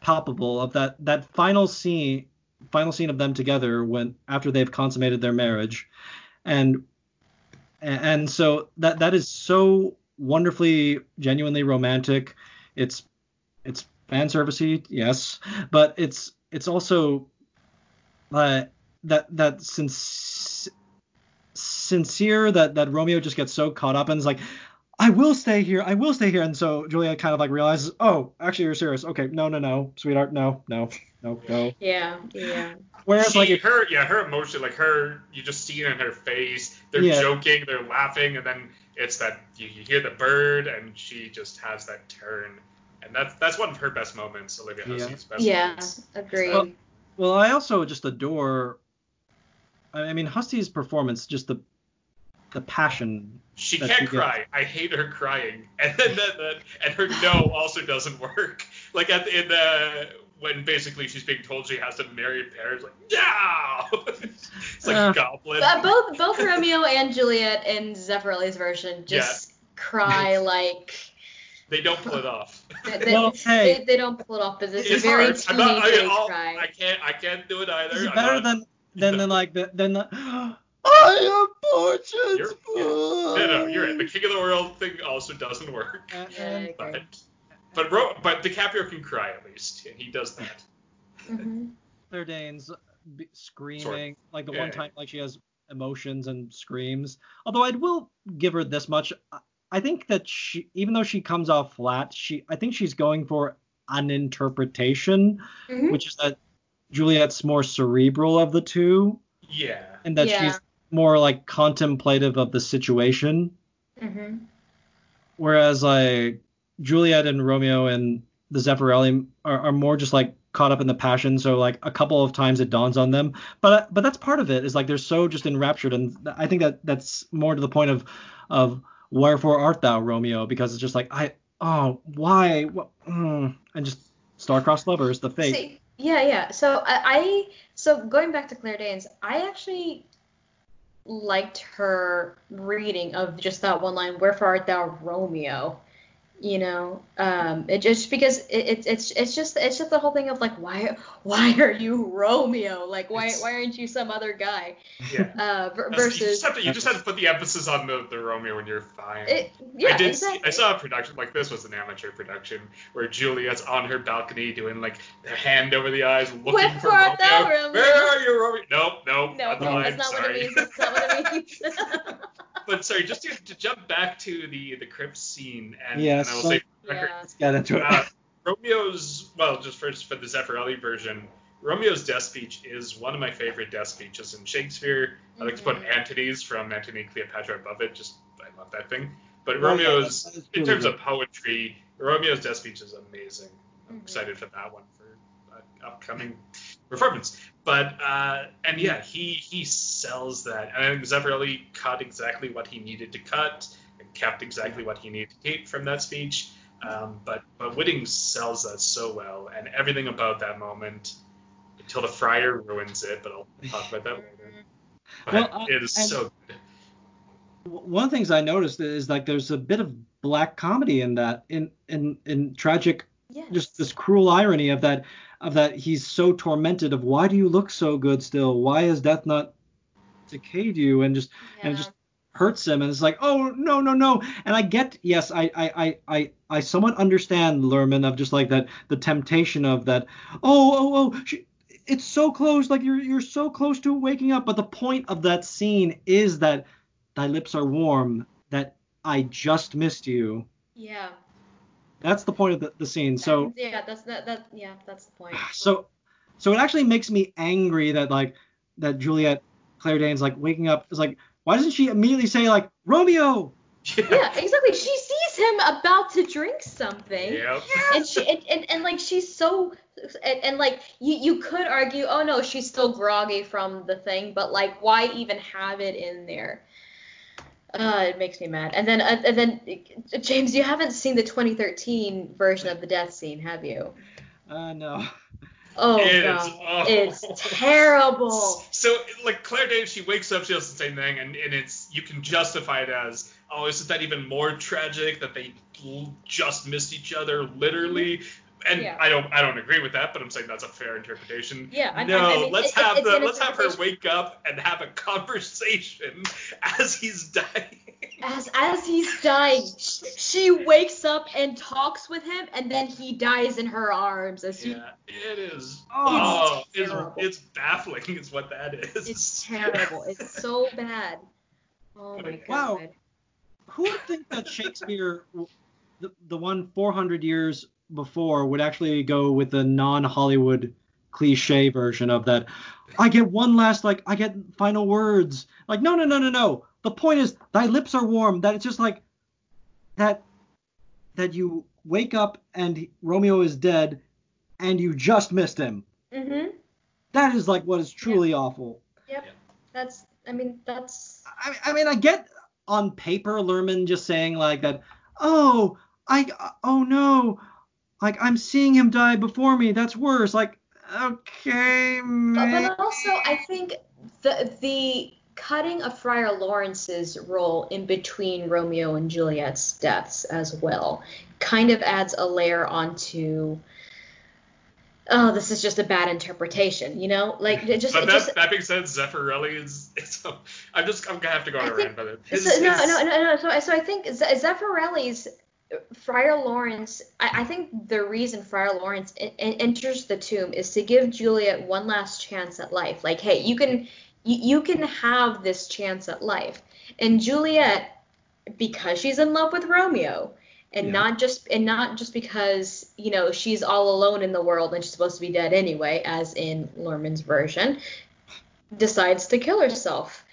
Speaker 1: palpable of that that final scene final scene of them together when after they've consummated their marriage. And and so that that is so wonderfully genuinely romantic. It's it's fan servicey yes but it's it's also uh, that that since sincere that that Romeo just gets so caught up and is like I will stay here I will stay here and so Julia kind of like realizes oh actually you're serious okay no no no sweetheart no no no no
Speaker 2: Yeah. Yeah.
Speaker 1: whereas
Speaker 3: She,
Speaker 1: like if,
Speaker 3: her, yeah, her emotion, like her, you just see it in her face. They're
Speaker 1: Yeah.
Speaker 3: joking, they're laughing, and then it's that you, you hear the bird, and she just has that turn, and that's that's one of her best moments, Olivia
Speaker 1: Yeah.
Speaker 3: Hussey's best
Speaker 2: Yeah.
Speaker 3: moments.
Speaker 2: Agreed.
Speaker 1: Well, well I also just adore I I mean Hussey's performance just the the passion
Speaker 3: She can't
Speaker 1: she gets.
Speaker 3: cry. I hate her crying, and then that, that and her no also doesn't work. Like at the, in the when basically she's being told she has to marry Paris, like no, it's like
Speaker 1: Uh.
Speaker 3: goblin.
Speaker 2: Uh, both both Romeo and Juliet in Zeffirelli's version just cry like
Speaker 3: They don't pull it off.
Speaker 2: they, they,
Speaker 1: Well, hey.
Speaker 2: they, they don't pull it off, but it's,
Speaker 3: It's
Speaker 2: a very
Speaker 3: hard. I'm not, I,
Speaker 2: teenage
Speaker 3: I'll-
Speaker 2: cry.
Speaker 3: I can't. I can't do it either.
Speaker 1: is it better
Speaker 3: not-
Speaker 1: than than than like the than the I am fortune
Speaker 3: You're- No, no, you're right. The King of the World thing also doesn't work.
Speaker 1: And-
Speaker 2: Yeah, I
Speaker 1: and-
Speaker 2: agree.
Speaker 3: But but Ro- but DiCaprio can cry at least, and he does that.
Speaker 2: Mhm.
Speaker 1: Claire Danes b- screaming like the one
Speaker 3: Yeah.
Speaker 1: time like she has emotions and screams. Although I will give her this much, I- I think that she even though she comes off flat, she I think she's going for an interpretation,
Speaker 2: Mhm.
Speaker 1: which is that Juliet's more cerebral of the two,
Speaker 3: Yeah.
Speaker 1: and that
Speaker 2: Yeah.
Speaker 1: she's more like contemplative of the situation,
Speaker 2: Mhm.
Speaker 1: whereas like Juliet and Romeo and the Zeffirelli are, are more just like caught up in the passion. So like a couple of times it dawns on them, but but that's part of it. Is like they're so just enraptured, and I think that that's more to the point of of wherefore art thou Romeo? Because it's just like I oh why what, mm, and just star-crossed lovers the fate.
Speaker 2: See, yeah, yeah. So I, I so going back to Claire Danes, I actually liked her reading of just that one line, "Wherefore art thou Romeo?" You know, um, it just because it, it, it's it's just it's just the whole thing of like why why are you Romeo? Like why
Speaker 3: It's-
Speaker 2: why aren't you some other guy?
Speaker 3: Yeah.
Speaker 2: Uh, ver-
Speaker 3: That's- you
Speaker 2: versus
Speaker 3: just have to you just have to put the emphasis on the, the Romeo and you're fine.
Speaker 2: it, yeah,
Speaker 3: I did
Speaker 2: exactly.
Speaker 3: see, I saw a production like this was an amateur production where Juliet's on her balcony doing like the hand over the eyes looking
Speaker 2: Wherefore
Speaker 3: for
Speaker 2: art thou
Speaker 3: Romeo.
Speaker 2: Romeo?
Speaker 3: Where are you, Romeo? Nope, nope.
Speaker 2: no,
Speaker 3: not
Speaker 2: that's not what it means. That's not what it means.
Speaker 3: but sorry, just to, to jump back to the the crypt scene and,
Speaker 1: Yes,
Speaker 3: and I will
Speaker 1: so-
Speaker 3: say record,
Speaker 2: yeah.
Speaker 1: Let's get into it.
Speaker 3: uh, Romeo's well, just first for the Zeffirelli version, Romeo's death speech is one of my favorite death speeches in Shakespeare. I like to put
Speaker 2: Mhm.
Speaker 3: Antony's from Antony and Cleopatra above it. Just I love that thing. But
Speaker 1: Oh, yeah,
Speaker 3: Romeo's, in terms
Speaker 1: good.
Speaker 3: of poetry, Romeo's death speech is amazing. I'm
Speaker 2: Mhm.
Speaker 3: excited for that one for uh, upcoming performance. But uh, and yeah, he he sells that. And I think Zeffirelli cut exactly what he needed to cut. and kept exactly what he needed to keep from that speech. Um, but but Whiting sells that so well, and everything about that moment until the friar ruins it. But I'll talk about that later. But
Speaker 1: Well,
Speaker 3: it is
Speaker 1: and-
Speaker 3: so good.
Speaker 1: one of the things I noticed is like there's a bit of black comedy in that, in in in tragic,
Speaker 2: Yes.
Speaker 1: just this cruel irony of that of that he's so tormented of why do you look so good still? Why has death not decayed you? And just and it just hurts him and it's like oh no no no and i get yes i i i i, I somewhat understand Luhrmann of just like that the temptation of that oh oh oh she, it's so close like you're you're so close to waking up but the point of that scene is that thy lips are warm that i just missed you
Speaker 2: Yeah.
Speaker 1: That's the point of the, the scene so
Speaker 2: yeah, that's that that yeah, that's the point.
Speaker 1: so so it actually makes me angry that like that juliet claire danes like waking up is like why doesn't she immediately say like romeo
Speaker 2: Yeah, exactly. She sees him about to drink something.
Speaker 3: Yep.
Speaker 2: And she and, and, and like she's so and, and like you you could argue, oh no, she's still groggy from the thing, but like why even have it in there? Uh, it makes me mad. And then uh, and then uh, James, you haven't seen the 2013 version of the death scene, have you?
Speaker 1: uh no
Speaker 2: Oh
Speaker 3: It is
Speaker 2: god, it's terrible.
Speaker 3: So like Claire Danes, she wakes up, she does the same thing, and, and it's you can justify it as, oh, isn't that even more tragic that they l- just missed each other literally? And
Speaker 2: Yeah.
Speaker 3: I don't I don't agree with that, but I'm saying that's a fair interpretation.
Speaker 2: Yeah, I- I-
Speaker 3: no,
Speaker 2: I mean,
Speaker 3: let's
Speaker 2: it- it-
Speaker 3: have
Speaker 2: it's
Speaker 3: the let's have her wake up and have a conversation as he's dying.
Speaker 2: As as he's dying, she wakes up and talks with him, and then he dies in her arms as he
Speaker 3: yeah, it is.
Speaker 1: Oh,
Speaker 3: it's,
Speaker 2: terrible.
Speaker 3: it's baffling, is what that is.
Speaker 2: It's terrible. It's so bad. Oh my god.
Speaker 1: Wow. who would think that Shakespeare, the, the one 400 years before, would actually go with the non-Hollywood cliche version of that? I get one last like I get final words. Like no no no no no. The point is thy lips are warm. That it's just like that that you wake up and Romeo is dead and you just missed him.
Speaker 2: Mhm.
Speaker 1: That is like what is truly awful.
Speaker 2: Yep. That's. I mean, that's.
Speaker 1: I, I mean, I get on paper Luhrmann just saying like that. Oh, I. Oh no, like I'm seeing him die before me. That's worse. Like, okay,
Speaker 2: But,
Speaker 1: man.
Speaker 2: but also, I think the the cutting of Friar Lawrence's role in between Romeo and Juliet's deaths as well kind of adds a layer onto. Oh, this is just a bad interpretation, you know? Like it just,
Speaker 3: but that,
Speaker 2: just
Speaker 3: that being said, Zeffirelli is. It's, I'm just. I'm gonna have to go on
Speaker 2: I
Speaker 3: a
Speaker 2: think-
Speaker 3: rant about it.
Speaker 2: So,
Speaker 3: His-
Speaker 2: no,
Speaker 3: his-
Speaker 2: no, no, no. So, I- so I think Z- Zeffirelli's Friar Lawrence. I, I think the reason Friar Lawrence en- en- enters the tomb is to give Juliet one last chance at life. Like, hey, you can, you, you can have this chance at life. And Juliet, because she's in love with Romeo, and
Speaker 1: Yeah.
Speaker 2: not just and not just because you know she's all alone in the world and she's supposed to be dead anyway, as in Luhrmann's version, decides to kill herself.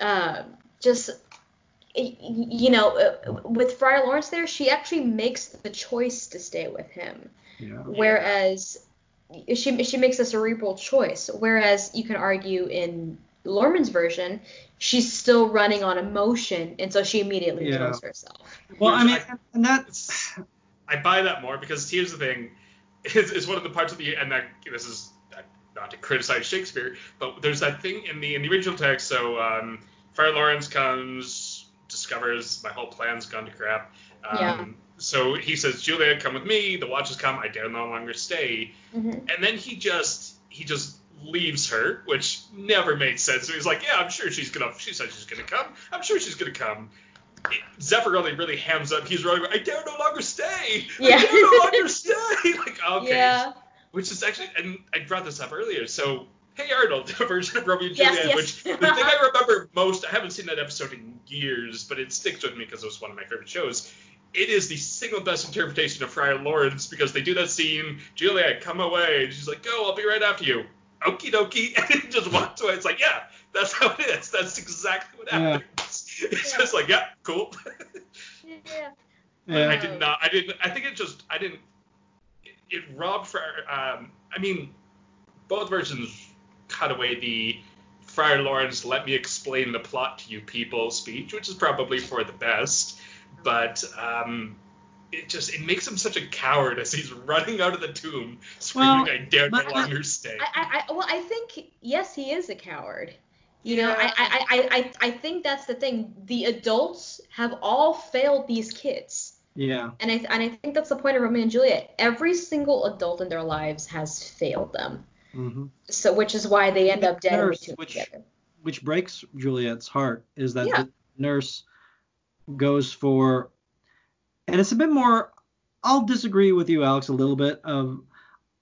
Speaker 2: Uh, just you know, uh, with Friar Lawrence there, she actually makes the choice to stay with him,
Speaker 1: Yeah.
Speaker 2: whereas she she makes a cerebral choice. Whereas you can argue in Luhrmann's version, she's still running on emotion, and so she immediately
Speaker 1: Yeah.
Speaker 2: kills herself.
Speaker 1: Well, I
Speaker 3: Which
Speaker 1: mean, and that.
Speaker 3: It's- I buy that more because here's the thing, it's, it's one of the parts of the and that this is not to criticize Shakespeare, but there's that thing in the in the original text. So um, Friar Lawrence comes, discovers my whole plan's gone to crap. Um,
Speaker 2: Yeah.
Speaker 3: So he says, Juliet, come with me. The watches come. I dare no longer stay.
Speaker 2: Mhm.
Speaker 3: And then he just he just leaves her, which never made sense. So he's like, yeah, I'm sure she's gonna. She said she's gonna come. I'm sure she's gonna come. It, Zeffirelli really hams up. He's running. I dare no longer stay.
Speaker 2: Yeah.
Speaker 3: I dare no longer stay. like okay.
Speaker 2: Yeah.
Speaker 3: Which is actually, and I brought this up earlier. So Hey Arnold, a version of Romeo and
Speaker 2: Yes,
Speaker 3: Juliet,
Speaker 2: yes.
Speaker 3: which the thing I remember most. I haven't seen that episode in years, but it sticks with me because it was one of my favorite shows. It is the single best interpretation of Friar Lawrence because they do that scene, Juliet, come away. And she's like, go, I'll be right after you. Okie dokie. And he just walks away. It's like, yeah, that's how it is. That's exactly what
Speaker 1: Yeah.
Speaker 3: happens. It's just like, yeah, cool.
Speaker 2: Yeah.
Speaker 1: Yeah.
Speaker 3: I did not. I didn't. I think it just. I didn't. It, it robbed for. Um. I mean, both versions cut away the Friar Lawrence "Let me explain the plot to you people" speech, which is probably for the best, but um, it just it makes him such a coward as he's running out of the tomb, screaming,
Speaker 1: Well,
Speaker 3: "I dare no
Speaker 1: but-
Speaker 3: longer stay."
Speaker 2: I, I, I well, I think yes, he is a coward. You know,
Speaker 3: Yeah.
Speaker 2: I, I, I, I, I think that's the thing. The adults have all failed these kids,
Speaker 1: Yeah.
Speaker 2: and I, and I think that's the point of Romeo and Juliet. Every single adult in their lives has failed them.
Speaker 1: Hmm
Speaker 2: So, which is why they end up dead in the
Speaker 1: Nurse, which-
Speaker 2: together.
Speaker 1: Which breaks Juliet's heart is that
Speaker 2: Yeah.
Speaker 1: the nurse goes for, and it's a bit more. I'll disagree with you, Alex, a little bit. Of,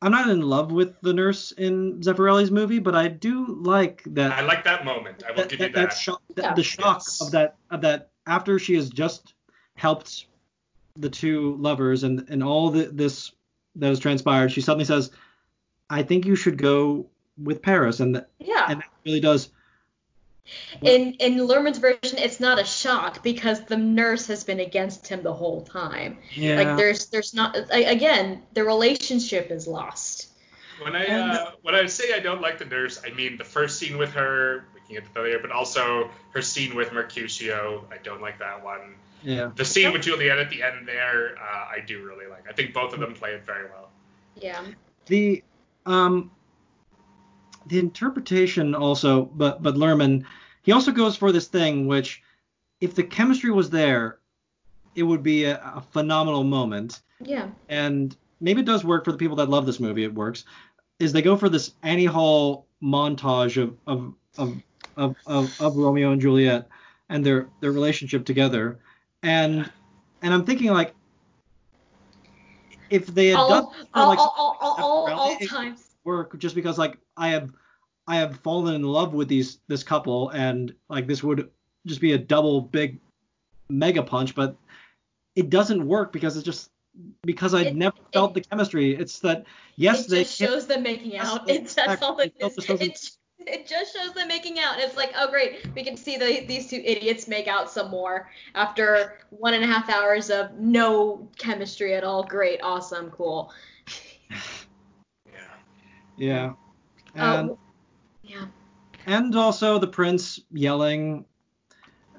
Speaker 1: I'm not in love with the nurse in Zeffirelli's movie, but I do like that.
Speaker 3: I like that moment. I will
Speaker 1: that,
Speaker 3: give
Speaker 1: that,
Speaker 3: you that.
Speaker 1: that shock, the,
Speaker 2: Yeah.
Speaker 1: the shock
Speaker 3: Yes.
Speaker 1: of that of that after she has just helped the two lovers and and all the, this that has transpired, she suddenly says, "I think you should go with Paris," and that,
Speaker 2: Yeah.
Speaker 1: and that really does.
Speaker 2: In in Luhrmann's version, it's not a shock because the nurse has been against him the whole time.
Speaker 1: Yeah.
Speaker 2: Like there's there's not again the relationship is lost.
Speaker 3: When I
Speaker 1: And-
Speaker 3: uh, when I say I don't like the nurse, I mean the first scene with her, we can get to that later, but also her scene with Mercutio. I don't like that one.
Speaker 1: yeah.
Speaker 3: The scene with Juliet at the end there, uh, I do really like. I think both of them play it very well.
Speaker 2: Yeah.
Speaker 1: The um the interpretation also, but but Luhrmann, he also goes for this thing which, if the chemistry was there, it would be a, a phenomenal moment.
Speaker 2: Yeah.
Speaker 1: and maybe it does work for the people that love this movie. It works. Is they go for this Annie Hall montage of of of of, of, of Romeo and Juliet and their their relationship together, and and I'm thinking like if they had done
Speaker 2: All
Speaker 1: for,
Speaker 2: all
Speaker 1: like
Speaker 2: all all all,
Speaker 1: it
Speaker 2: times.
Speaker 1: work just because like I have I have fallen in love with these this couple and like this would just be a double big mega punch, but it doesn't work because it's just because I
Speaker 2: It-
Speaker 1: never
Speaker 2: it-
Speaker 1: felt the chemistry. It's that yes
Speaker 2: it
Speaker 1: they
Speaker 2: shows them making out. It's that's all it is.
Speaker 1: It
Speaker 2: It, just shows them making out. It's like, oh great, we can see the, these two idiots make out some more after one and a half hours of no chemistry at all. Great, awesome, cool.
Speaker 3: Yeah.
Speaker 1: yeah. Oh, and
Speaker 2: Oh, yeah.
Speaker 1: and also the prince yelling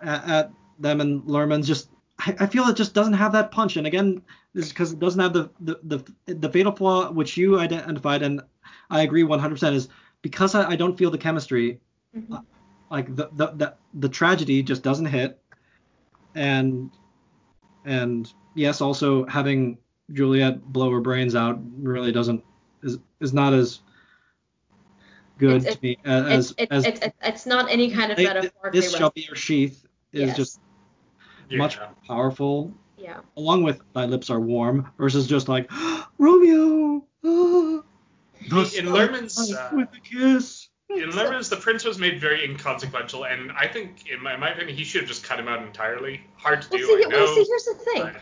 Speaker 1: at, at them and Luhrmann's just I, I feel it just doesn't have that punch. And again, this is because it doesn't have the, the the the fatal flaw which you identified and I agree 100% is because I, I don't feel the chemistry.
Speaker 2: Mhm.
Speaker 1: Like the, the the the tragedy just doesn't hit, and and yes, also having Juliet blow her brains out really doesn't is is not as good
Speaker 2: It's-
Speaker 1: to me as
Speaker 2: It's, it's,
Speaker 1: as
Speaker 2: it's, it's, it's not any kind of
Speaker 1: they-
Speaker 2: metaphorically
Speaker 1: this shall be your sheath is
Speaker 2: Yes.
Speaker 1: just
Speaker 3: Yeah.
Speaker 1: much more powerful
Speaker 2: Yeah.
Speaker 1: along with my lips are warm versus just like Romeo ah, thus
Speaker 3: In
Speaker 1: Luhrmann's,
Speaker 3: uh,
Speaker 1: with a kiss
Speaker 3: In Luhrmann's, the prince was made very inconsequential, and I think, in my, in my opinion, he should have just cut him out entirely. Hard to
Speaker 2: Well,
Speaker 3: do,
Speaker 2: see,
Speaker 3: I
Speaker 2: well, see, here's the thing.
Speaker 3: but-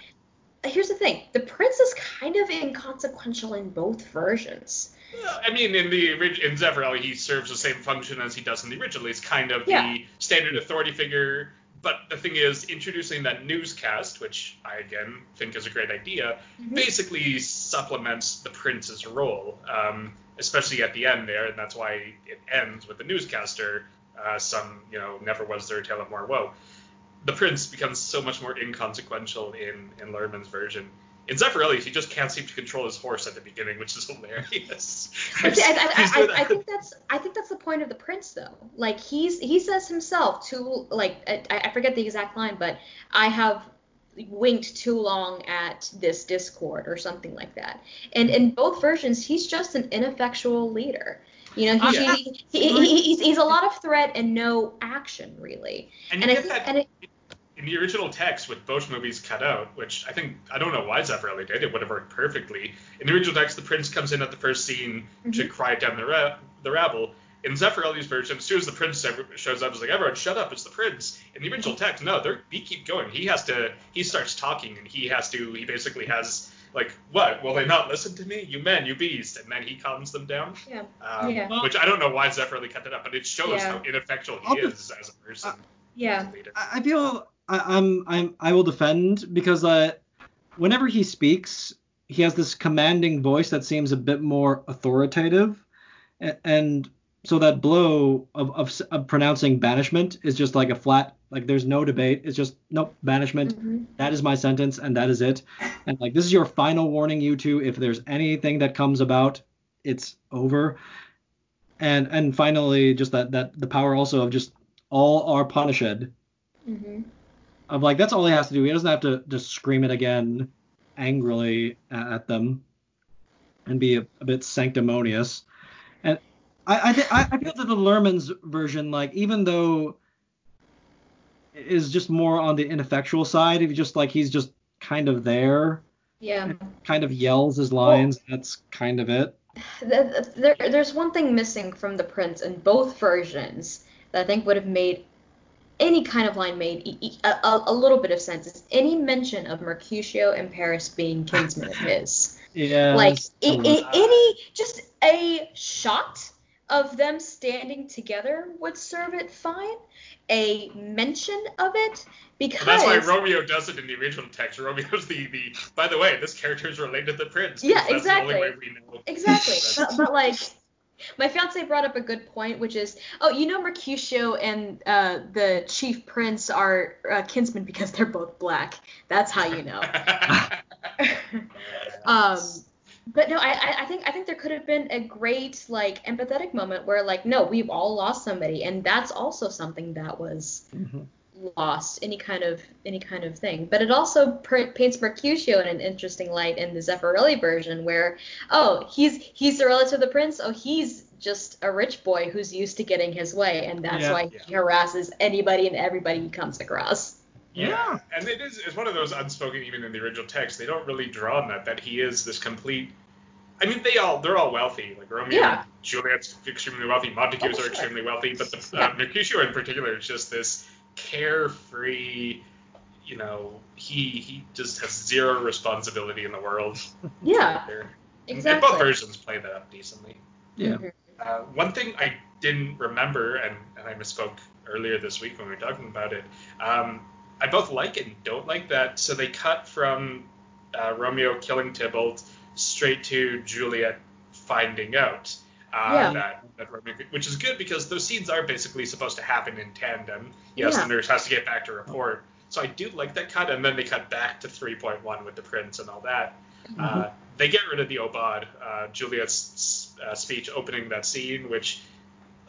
Speaker 2: Here's the thing. The prince is kind of inconsequential in both versions.
Speaker 3: Well, I mean, in the orig- in Zeffirelli, he serves the same function as he does in the original. He's kind of
Speaker 2: Yeah.
Speaker 3: the standard authority figure. But the thing is, introducing that newscast, which I again think is a great idea,
Speaker 2: Mhm.
Speaker 3: basically supplements the prince's role, um, especially at the end there, and that's why it ends with the newscaster. Uh, some, you know, never was there a tale of more woe. The prince becomes so much more inconsequential in in Luhrmann's version. In Zeffirelli's, he just can't seem to control his horse at the beginning, which is hilarious.
Speaker 2: I, I, I, I, think that's I think that's the point of the prince though. Like he's he says himself too like I, I forget the exact line, but I have winked too long at this discord or something like that. And in both versions, he's just an ineffectual leader. You know, he, oh,
Speaker 3: Yeah.
Speaker 2: he, he, he, he's, he's a lot of threat and no action really.
Speaker 3: And
Speaker 2: And I think
Speaker 3: that
Speaker 2: and it,
Speaker 3: in the original text with both movies cut out, which I think I don't know why Zeffirelli did. It would have worked perfectly. In the original text, the prince comes in at the first scene to
Speaker 2: Mhm.
Speaker 3: quiet down the ra- the rabble. In Zeffirelli's version, as soon as the prince shows up, it's like everyone shut up, it's the prince. In the original text, no, they he keep going. He has to. He starts talking, and he has to. He basically has like, what? Will they not listen to me? You men, you beast, and then he calms them down.
Speaker 2: yeah.
Speaker 3: Um,
Speaker 2: Yeah.
Speaker 3: Which I don't know why Zeffirelli cut that up, but it shows
Speaker 2: Yeah.
Speaker 3: how ineffectual
Speaker 1: I'll
Speaker 3: he
Speaker 1: be-
Speaker 3: is as a person.
Speaker 2: Yeah.
Speaker 3: as a leader.
Speaker 1: I I feel I, I'm I'm I will defend because uh, whenever he speaks, he has this commanding voice that seems a bit more authoritative, A- and so that blow of, of, of pronouncing banishment is just like a flat like there's no debate. It's just nope banishment.
Speaker 2: Mhm.
Speaker 1: that is my sentence and that is it. And like this is your final warning you two. If there's anything that comes about it's over. And and finally just that that the power also of just all are punished.
Speaker 2: Mhm.
Speaker 1: Of like that's all he has to do. He doesn't have to just scream it again angrily at them and be a, a bit sanctimonious. And I I, thi- I I feel that the Luhrmann's version like even though is just more on the ineffectual side if just like he's just kind of there
Speaker 2: Yeah.
Speaker 1: kind of yells his lines that's kind of it.
Speaker 2: Th- th- There, there's one thing missing from the prince in both versions that I think would have made any kind of line made a little bit of sense. Is any mention of Mercutio and Paris being kinsmen of his?
Speaker 1: yeah
Speaker 2: like
Speaker 1: it's
Speaker 2: i-
Speaker 1: a
Speaker 2: any just a shot of them standing together would serve it fine. A mention of it because
Speaker 3: And that's why Romeo does it in the original text. Romeo's the, the by the way, this character is related to the prince.
Speaker 2: Yeah,
Speaker 3: because that's The only way
Speaker 2: exactly.
Speaker 3: we know.
Speaker 2: Exactly.
Speaker 3: That's-
Speaker 2: but, but like my fiance brought up a good point, which is, oh, you know, Mercutio and uh, the chief prince are uh, kinsmen because they're both black. That's how you know. um, but no, I, I- think I think there could have been a great like empathetic moment where like, no, we've all lost somebody, and that's also something that was
Speaker 1: Mhm.
Speaker 2: Lost any kind of any kind of thing. But it also pr- paints Mercutio in an interesting light in the Zeffirelli version, where oh he's he's a relative of the prince, oh he's just a rich boy who's used to getting his way, and that's
Speaker 1: Yeah.
Speaker 2: why he harasses anybody and everybody he comes across.
Speaker 3: Yeah, and it is it's one of those unspoken even in the original text. They don't really draw on that that he is this complete. I mean, they all they're all wealthy. Like Romeo,
Speaker 2: Yeah.
Speaker 3: Juliet's extremely wealthy. Montagues
Speaker 2: Oh,
Speaker 3: are
Speaker 2: sure.
Speaker 3: extremely wealthy, but the
Speaker 2: Yeah.
Speaker 3: uh, Mercutio in particular is just this carefree. You know, he he just has zero responsibility in the world.
Speaker 2: Yeah,
Speaker 3: There.
Speaker 2: Exactly.
Speaker 3: And both versions play that up decently.
Speaker 1: yeah
Speaker 2: Mhm.
Speaker 3: Uh, one thing I didn't remember, and, and I misspoke earlier this week when we were talking about it, um, I both like and don't like that. So they cut from uh, Romeo killing Tybalt straight to Juliet finding out uh,
Speaker 2: Yeah.
Speaker 3: that, that Romeo, which is good because those scenes are basically supposed to happen in tandem. Yes,
Speaker 2: Yeah.
Speaker 3: the nurse has to get back to report. So I do like that cut, and then they cut back to 3.1 with the prince and all that. Uh, they get rid of the Obad, uh, Juliet's uh, speech opening that scene, which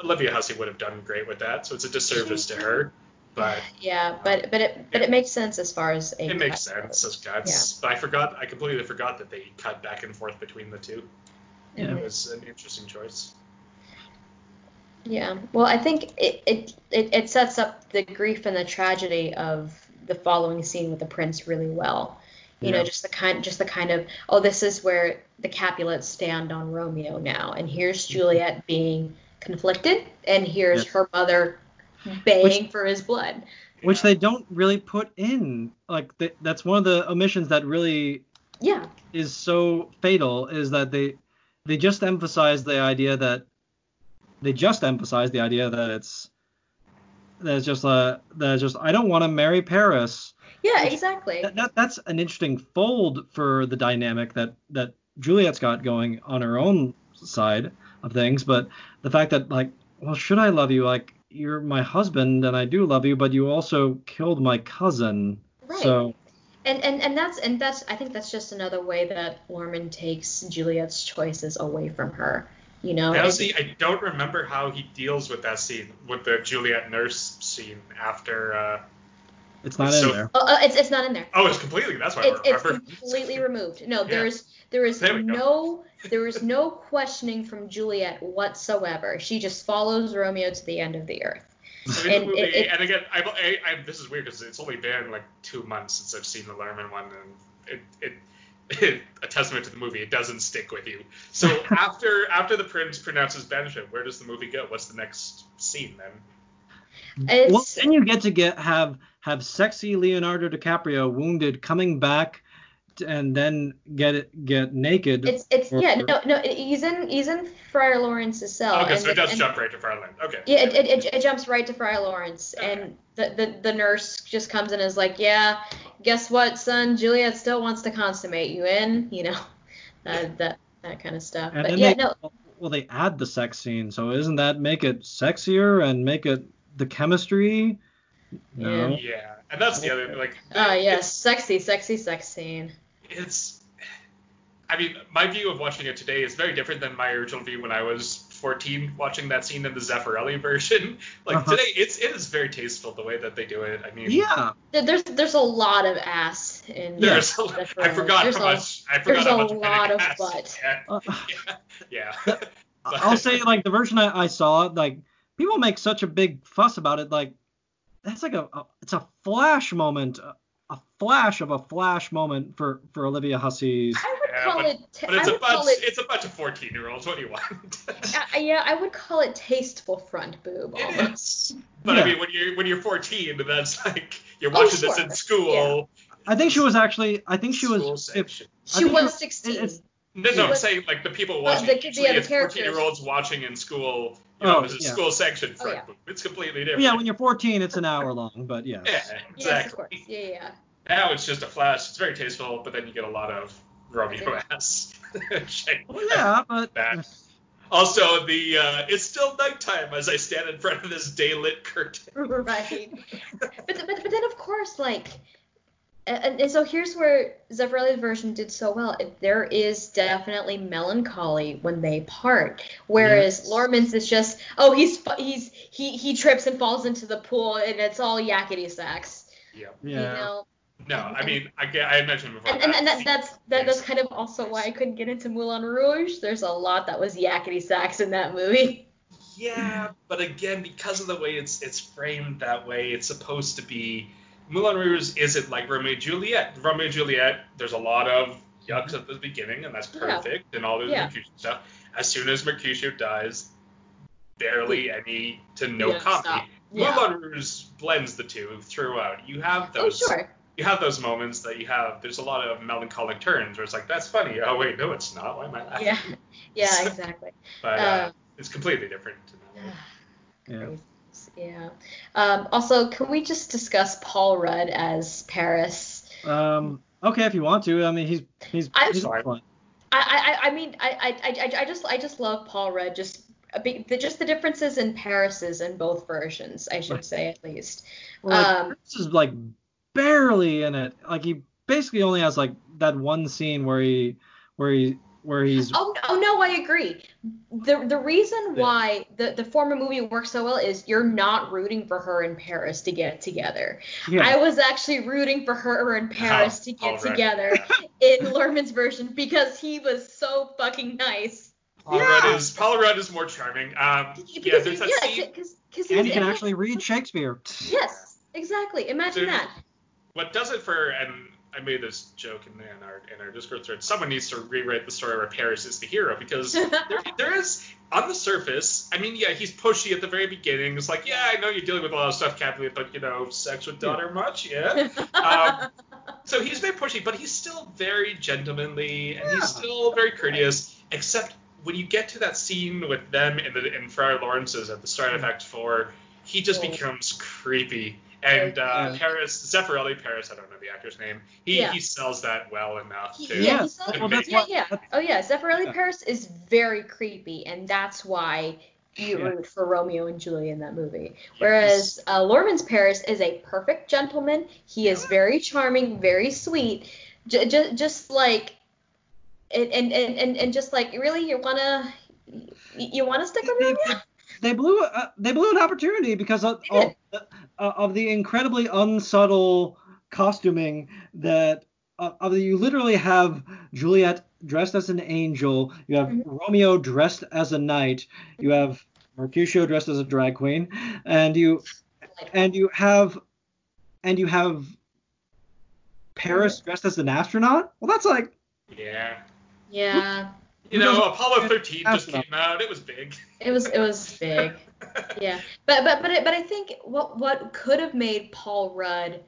Speaker 3: Olivia Hussey would have done great with that. So it's a disservice to her, but
Speaker 2: Yeah, but but it but it makes sense as far as a
Speaker 3: it makes sense
Speaker 2: goes.
Speaker 3: as cuts. But I forgot, I completely forgot that they cut back and forth between the two.
Speaker 1: Yeah.
Speaker 3: It was an interesting choice.
Speaker 2: Yeah. Well, I think it, it, it, it sets up the grief and the tragedy of the following scene with the prince really well. You know, just the kind just the kind of oh, this is where the Capulets stand on Romeo now, and here's mm-hmm. Juliet being conflicted, and here's
Speaker 1: Yes.
Speaker 2: her mother mm-hmm. baying for his blood.
Speaker 1: which they don't really put in like th- that's one of the omissions that really
Speaker 2: Yeah.
Speaker 1: is so fatal is that they they just emphasize the idea that they just emphasize the idea that it's that it's just a that it's just I don't want to marry Paris.
Speaker 2: Yeah. Exactly.
Speaker 1: That, that that's an interesting fold for the dynamic that that Juliet's got going on her own side of things, but the fact that like well should I love you like you're my husband and I do love you, but you also killed my cousin.
Speaker 2: Right.
Speaker 1: So
Speaker 2: And, and and that's and that's I think that's just another way that Luhrmann takes Juliet's choices away from her. You know.
Speaker 3: I
Speaker 2: And-
Speaker 3: honestly, I don't remember how he deals with that scene, with the Juliet nurse scene after. Uh,
Speaker 1: it's not
Speaker 3: So-
Speaker 1: in there.
Speaker 2: Oh, uh, it's it's not in there.
Speaker 3: oh, it's completely. That's why I
Speaker 2: It's, it's completely removed. No,
Speaker 3: Yeah.
Speaker 2: there's there is
Speaker 3: There
Speaker 2: no there is no questioning from Juliet whatsoever. She just follows Romeo to the end of the earth.
Speaker 3: So in the
Speaker 2: And
Speaker 3: movie,
Speaker 2: it- it-
Speaker 3: and again, I, I, I, this is weird because it's only been like two months since I've seen the Luhrmann one, and it, it, a testament to the movie, it doesn't stick with you. So after after the prince pronounces banishment, where does the movie go? What's the next scene then?
Speaker 2: It's
Speaker 1: well, then you get to get have have sexy Leonardo DiCaprio wounded coming back, t- and then get it get naked.
Speaker 2: it's it's
Speaker 1: or-
Speaker 2: yeah no no he's in he's in Friar Lawrence's cell.
Speaker 3: okay,
Speaker 2: and
Speaker 3: so it
Speaker 2: the-
Speaker 3: does
Speaker 2: and-
Speaker 3: jump right to Fireland. Okay.
Speaker 2: Yeah, it, it, it, it jumps right to Friar Lawrence,
Speaker 3: Okay.
Speaker 2: and the, the the nurse just comes in and is like, "Yeah, guess what, son? Juliet still wants to consummate you in, you know, uh, that that kind of stuff."
Speaker 1: and
Speaker 2: But yeah,
Speaker 1: they,
Speaker 2: no,
Speaker 1: well they add the sex scene, so isn't that make it sexier and make it the chemistry? No.
Speaker 3: Yeah, and that's the other like.
Speaker 2: Ah,
Speaker 3: it's-
Speaker 2: yes, sexy, sexy sex scene.
Speaker 3: it's I mean, my view of watching it today is very different than my original view when I was 14 watching that scene in the Zeffirelli version. Like
Speaker 1: Uh-huh.
Speaker 3: today, it's it is very tasteful the way that they do it. I mean,
Speaker 1: Yeah.
Speaker 2: There's there's a lot of ass in.
Speaker 3: there's a,
Speaker 2: Zeffirelli.
Speaker 3: I forgot
Speaker 2: There's
Speaker 3: how
Speaker 2: a-
Speaker 3: much I forgot
Speaker 2: there's
Speaker 3: how
Speaker 2: a lot of
Speaker 3: ass-
Speaker 2: butt.
Speaker 3: Yeah,
Speaker 1: Uh,
Speaker 3: yeah. yeah.
Speaker 1: I'll say like the version I, I saw, like people make such a big fuss about it. Like that's like a, a it's a flash moment, a, a flash of a flash moment for for Olivia Hussey's.
Speaker 2: I would
Speaker 3: Yeah,
Speaker 2: call
Speaker 3: but-
Speaker 2: it. ta-
Speaker 3: But it's
Speaker 2: I
Speaker 3: a
Speaker 2: would call
Speaker 3: bunch.
Speaker 2: it.
Speaker 3: It's a bunch of 14 year olds. What do you want?
Speaker 2: uh, yeah, I would call it tasteful front boob.
Speaker 3: It
Speaker 2: Almost.
Speaker 3: is. But
Speaker 1: Yeah.
Speaker 3: I mean, when you're when you're 14, that's like you're
Speaker 2: Oh,
Speaker 3: watching this in
Speaker 2: sure.
Speaker 3: school.
Speaker 1: I think she was actually. I think she was. If.
Speaker 2: She
Speaker 1: think
Speaker 2: was
Speaker 1: it-
Speaker 2: 16.
Speaker 1: it's-
Speaker 3: No, no, I'm saying like the people
Speaker 2: Uh,
Speaker 3: watching.
Speaker 2: the- the
Speaker 3: usually
Speaker 2: other
Speaker 3: it's 14 year olds watching in school. You
Speaker 1: Oh,
Speaker 3: it's a
Speaker 1: yeah.
Speaker 3: school section
Speaker 2: Oh, yeah.
Speaker 3: boob. It's completely different.
Speaker 1: yeah, when you're 14, it's an hour long, but yeah.
Speaker 3: Yeah,
Speaker 2: Yes, of
Speaker 3: exactly.
Speaker 2: course. Yeah, yeah.
Speaker 3: now it's just a flash. It's very tasteful, but then you get a lot of Romeo ass.
Speaker 1: Well, yeah, but
Speaker 3: Bad. also, the uh, it's still nighttime as I stand in front of this daylit curtain.
Speaker 2: right. but, but but then of course like. And, and so here's where Zeffirelli's version did so well. There is definitely melancholy when they part, whereas
Speaker 1: Yes.
Speaker 2: Luhrmann's is just, oh, he's he's he he trips and falls into the pool, and it's all yakety sax.
Speaker 3: Yeah.
Speaker 2: You know,
Speaker 3: No, I mean, I, I mentioned before.
Speaker 2: and, and, and that, that's that, that's kind of also why I couldn't get into Moulin Rouge. There's a lot that was yakety sax in that movie.
Speaker 3: Yeah, but again, because of the way it's it's framed that way, it's supposed to be. Moulin Rouge isn't like Romeo and Juliet. Romeo and Juliet, there's a lot of yucks at the beginning, and that's
Speaker 2: Yeah.
Speaker 3: perfect, and all the
Speaker 2: Yeah.
Speaker 3: Mercutio stuff. As soon as Mercutio dies, barely any to no
Speaker 2: Yeah,
Speaker 3: comedy.
Speaker 2: stop. Yeah.
Speaker 3: Moulin Rouge blends the two throughout. You have those.
Speaker 2: Oh
Speaker 3: those.
Speaker 2: sure.
Speaker 3: You have those moments that you have. There's a lot of melancholic turns where it's like, that's funny. Oh wait, no, it's not. Why am I laughing?
Speaker 2: Yeah. Yeah.
Speaker 3: So-
Speaker 2: Exactly.
Speaker 3: But uh,
Speaker 2: Uh,
Speaker 3: it's completely different. in that way.
Speaker 1: Yeah.
Speaker 2: Yeah. Um, also, can we just discuss Paul Rudd as Paris?
Speaker 1: Um. Okay, if you want to. I mean, he's he's
Speaker 2: I'm
Speaker 1: he's
Speaker 3: sorry.
Speaker 1: fun.
Speaker 2: I, I, I mean, I, I, I, I just, I just love Paul Rudd. Just, a big, the, just the differences in Paris's in both versions, I should say at least.
Speaker 1: Well, like,
Speaker 2: Um,
Speaker 1: this is like barely in it. Like he basically only has like that one scene where he where he where he's
Speaker 2: Oh, oh no, I agree. The the reason
Speaker 1: Yeah.
Speaker 2: why the the former movie works so well is you're not rooting for her and Paris to get together.
Speaker 1: yeah.
Speaker 2: I was actually rooting for her and Paris to get
Speaker 3: Rudd,
Speaker 2: together in Luhrmann's version because he was so fucking nice.
Speaker 3: Paul
Speaker 1: Yeah.
Speaker 3: Rudd is Paul Rudd is more charming. Um, yeah,
Speaker 2: Because
Speaker 3: there's that
Speaker 2: yeah,
Speaker 3: scene.
Speaker 2: because because
Speaker 1: and he can actually read Shakespeare.
Speaker 2: Yes, exactly. Imagine
Speaker 3: There's-
Speaker 2: that.
Speaker 3: What does it for? And I made this joke in, in our in our Discord thread. Someone needs to rewrite the story where Paris is the hero because there, there is on the surface. I mean, yeah, he's pushy at the very beginning. It's like, yeah, I know you're dealing with a lot of stuff, Capulet, but you know, sex with daughter much, yeah. Um, So he's very pushy, but he's still very gentlemanly and
Speaker 2: Yeah.
Speaker 3: he's still very courteous. Except when you get to that scene with them in the in Friar Lawrence's at the start of Act Four, he just becomes creepy. And uh,
Speaker 1: Yeah.
Speaker 3: Paris, Zeffirelli, Paris, I don't know the actor's name. He
Speaker 2: Yeah.
Speaker 3: he sells that well enough
Speaker 2: He-
Speaker 3: to.
Speaker 2: yeah,
Speaker 1: Yeah,
Speaker 2: he saw-
Speaker 1: well, that's
Speaker 2: yeah,
Speaker 1: why-
Speaker 2: yeah.
Speaker 1: that's-
Speaker 2: Oh yeah, Zeffirelli
Speaker 1: Yeah.
Speaker 2: Paris is very creepy, and that's why you
Speaker 1: Yeah.
Speaker 2: root for Romeo and Juliet in that movie. Whereas uh, Luhrmann's Paris is a perfect gentleman. He is very charming, very sweet. J- j- just like, and, and and and and just like really, you wanna you, you wanna stick with
Speaker 1: They,
Speaker 2: Romeo?
Speaker 1: They- they blew uh, they blew an opportunity because of,
Speaker 2: They did.
Speaker 1: of, uh, of the incredibly unsubtle costuming that uh, of the, you literally have Juliet dressed as an angel, you have
Speaker 2: Mhm.
Speaker 1: Romeo dressed as a knight, you have Mercutio dressed as a drag queen, and you and you have and you have Paris dressed as an astronaut. Well, that's like
Speaker 3: Yeah.
Speaker 2: Yeah,
Speaker 3: You know,
Speaker 1: doesn't-
Speaker 3: Apollo 13 just came out. It was big.
Speaker 2: it was it was big. Yeah, but but but I- but I think what what could have made Paul Rudd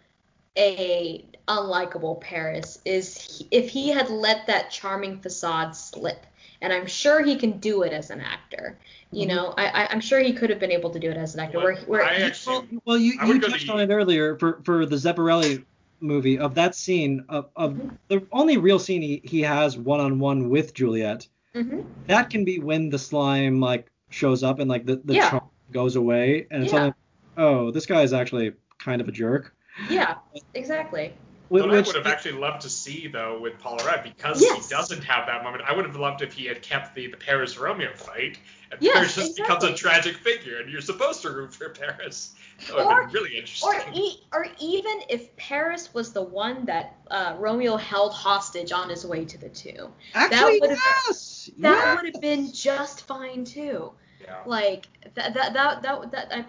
Speaker 2: a unlikable Paris is he, if he had let that charming facade slip, and I'm sure he can do it as an actor. You
Speaker 1: Mhm.
Speaker 2: know, I, I I'm sure he could have been able to do it as an actor. Where where
Speaker 3: I actually-
Speaker 1: Well, well you,
Speaker 3: I
Speaker 1: you touched
Speaker 3: the-
Speaker 1: on it earlier for, for the Zeffirelli movie of that scene of, of the only real scene he, he has one on one with Juliet
Speaker 2: hmm
Speaker 1: that can be when the slime like shows up and like the, the
Speaker 2: Yeah.
Speaker 1: goes away and it's
Speaker 2: Yeah.
Speaker 1: like oh this guy is actually kind of a jerk
Speaker 2: Yeah, exactly.
Speaker 1: Wh-
Speaker 3: What I would have actually loved to see though with Paul Rudd because
Speaker 2: Yes.
Speaker 3: he doesn't have that moment. I would have loved if he had kept the, the Paris Romeo fight and
Speaker 2: Yes,
Speaker 3: Paris just becomes a tragic figure and you're supposed to root for Paris. That would have
Speaker 2: Or-
Speaker 3: been really interesting.
Speaker 2: Or e- or even if Paris was the one that uh, Romeo held hostage on his way to the tomb,
Speaker 1: actually
Speaker 2: would've-
Speaker 1: yes
Speaker 2: that
Speaker 1: yes.
Speaker 2: would have been just fine too.
Speaker 3: yeah.
Speaker 2: Like that that that that, that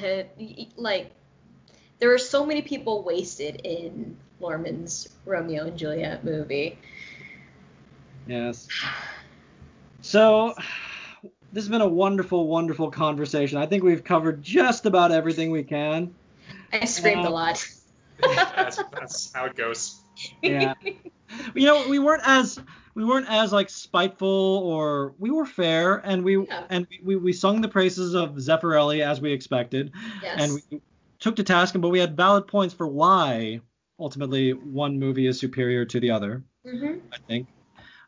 Speaker 2: I, like there are so many people wasted in Luhrmann's Romeo and Juliet movie.
Speaker 1: yes so this has been a wonderful wonderful conversation i think we've covered just about everything we can
Speaker 2: I screamed
Speaker 1: Uh,
Speaker 2: a lot.
Speaker 3: that's, that's how it goes.
Speaker 1: yeah you know we weren't as we weren't as like spiteful or we were fair and we
Speaker 2: Yeah.
Speaker 1: and we, we sung the praises of Zeffirelli as we expected
Speaker 2: yes.
Speaker 1: and we took to task him but we had valid points for why ultimately one movie is superior to the other
Speaker 2: hmm
Speaker 1: I think.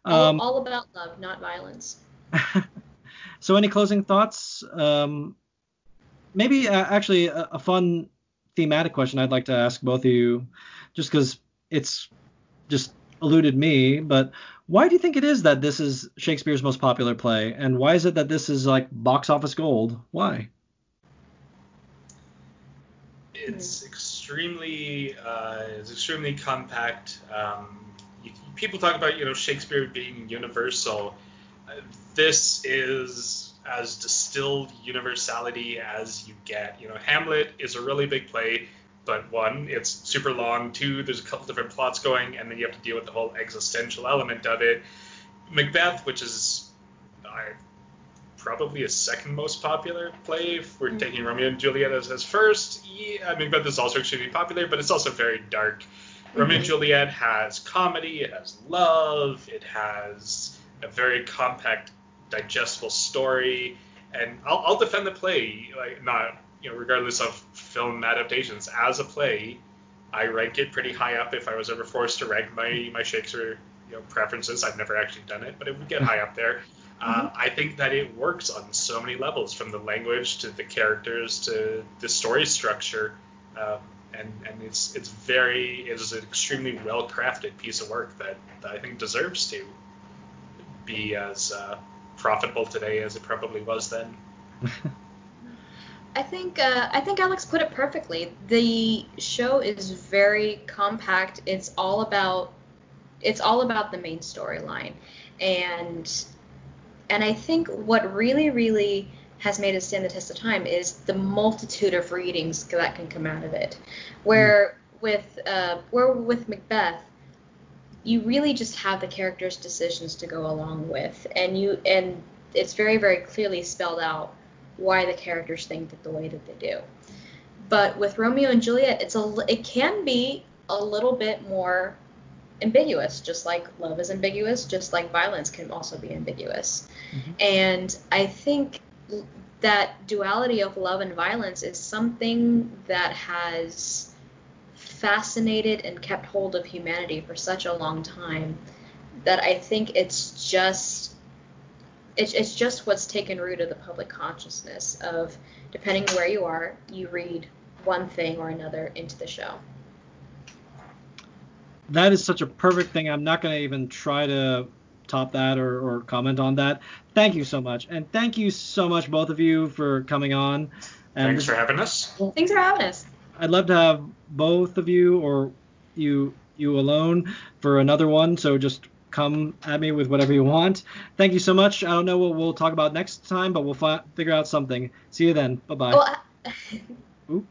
Speaker 2: All,
Speaker 1: um,
Speaker 2: all about love, not violence.
Speaker 1: so any closing thoughts? Um maybe uh, actually a, a fun thematic question I'd like to ask both of you just because it's just eluded me but why do you think it is that this is Shakespeare's most popular play? And why is it that this is like box office gold? Why?
Speaker 3: It's extremely uh, it's extremely compact. Um, you, people talk about you know Shakespeare being universal. Uh, this is as distilled universality as you get. You know, Hamlet is a really big play, but one, it's super long. Two, there's a couple different plots going, and then you have to deal with the whole existential element of it. Macbeth, which is I probably a second most popular play if we're
Speaker 2: Mhm.
Speaker 3: taking Romeo and Juliet as, as first. Yeah, Macbeth is also extremely popular, but it's also very dark. Romeo and
Speaker 2: Mhm.
Speaker 3: Juliet has comedy, it has love, it has a very compact, digestible story, and I'll, I'll defend the play, like not you know regardless of film adaptations as a play. I rank it pretty high up if I was ever forced to rank my my Shakespeare you know preferences. I've never actually done it, but it would get high up there. Uh, I think that it works on so many levels, from the language to the characters to the story structure, um, and and it's it's very it is an extremely well crafted piece of work that, that I think deserves to be as uh, profitable today as it probably was then.
Speaker 2: I think uh, I think Alex put it perfectly. The show is very compact. It's all about it's all about the main storyline, and and I think what really really has made it stand the test of time is the multitude of readings that can come out of it. Where with uh, where with Macbeth, you really just have the characters' decisions to go along with, and you and it's very very clearly spelled out why the characters think that the way that they do. But with Romeo and Juliet, it's a it can be a little bit more ambiguous, just like love is ambiguous, just like violence can also be ambiguous.
Speaker 1: Mhm.
Speaker 2: And I think that duality of love and violence is something that has fascinated and kept hold of humanity for such a long time that I think it's just it's, it's just what's taken root of the public consciousness of depending where you are, you read one thing or another into the show.
Speaker 1: That is such a perfect thing. I'm not going to even try to top that or, or comment on that. Thank you so much. And thank you so much, both of you, for coming on. And
Speaker 3: Thanks for having us.
Speaker 2: Thanks for having us.
Speaker 1: I'd love to have both of you or you you alone for another one. So just come at me with whatever you want. Thank you so much. I don't know what we'll talk about next time, but we'll fi- figure out something. See you then. Bye bye.
Speaker 2: Well,
Speaker 1: Oop.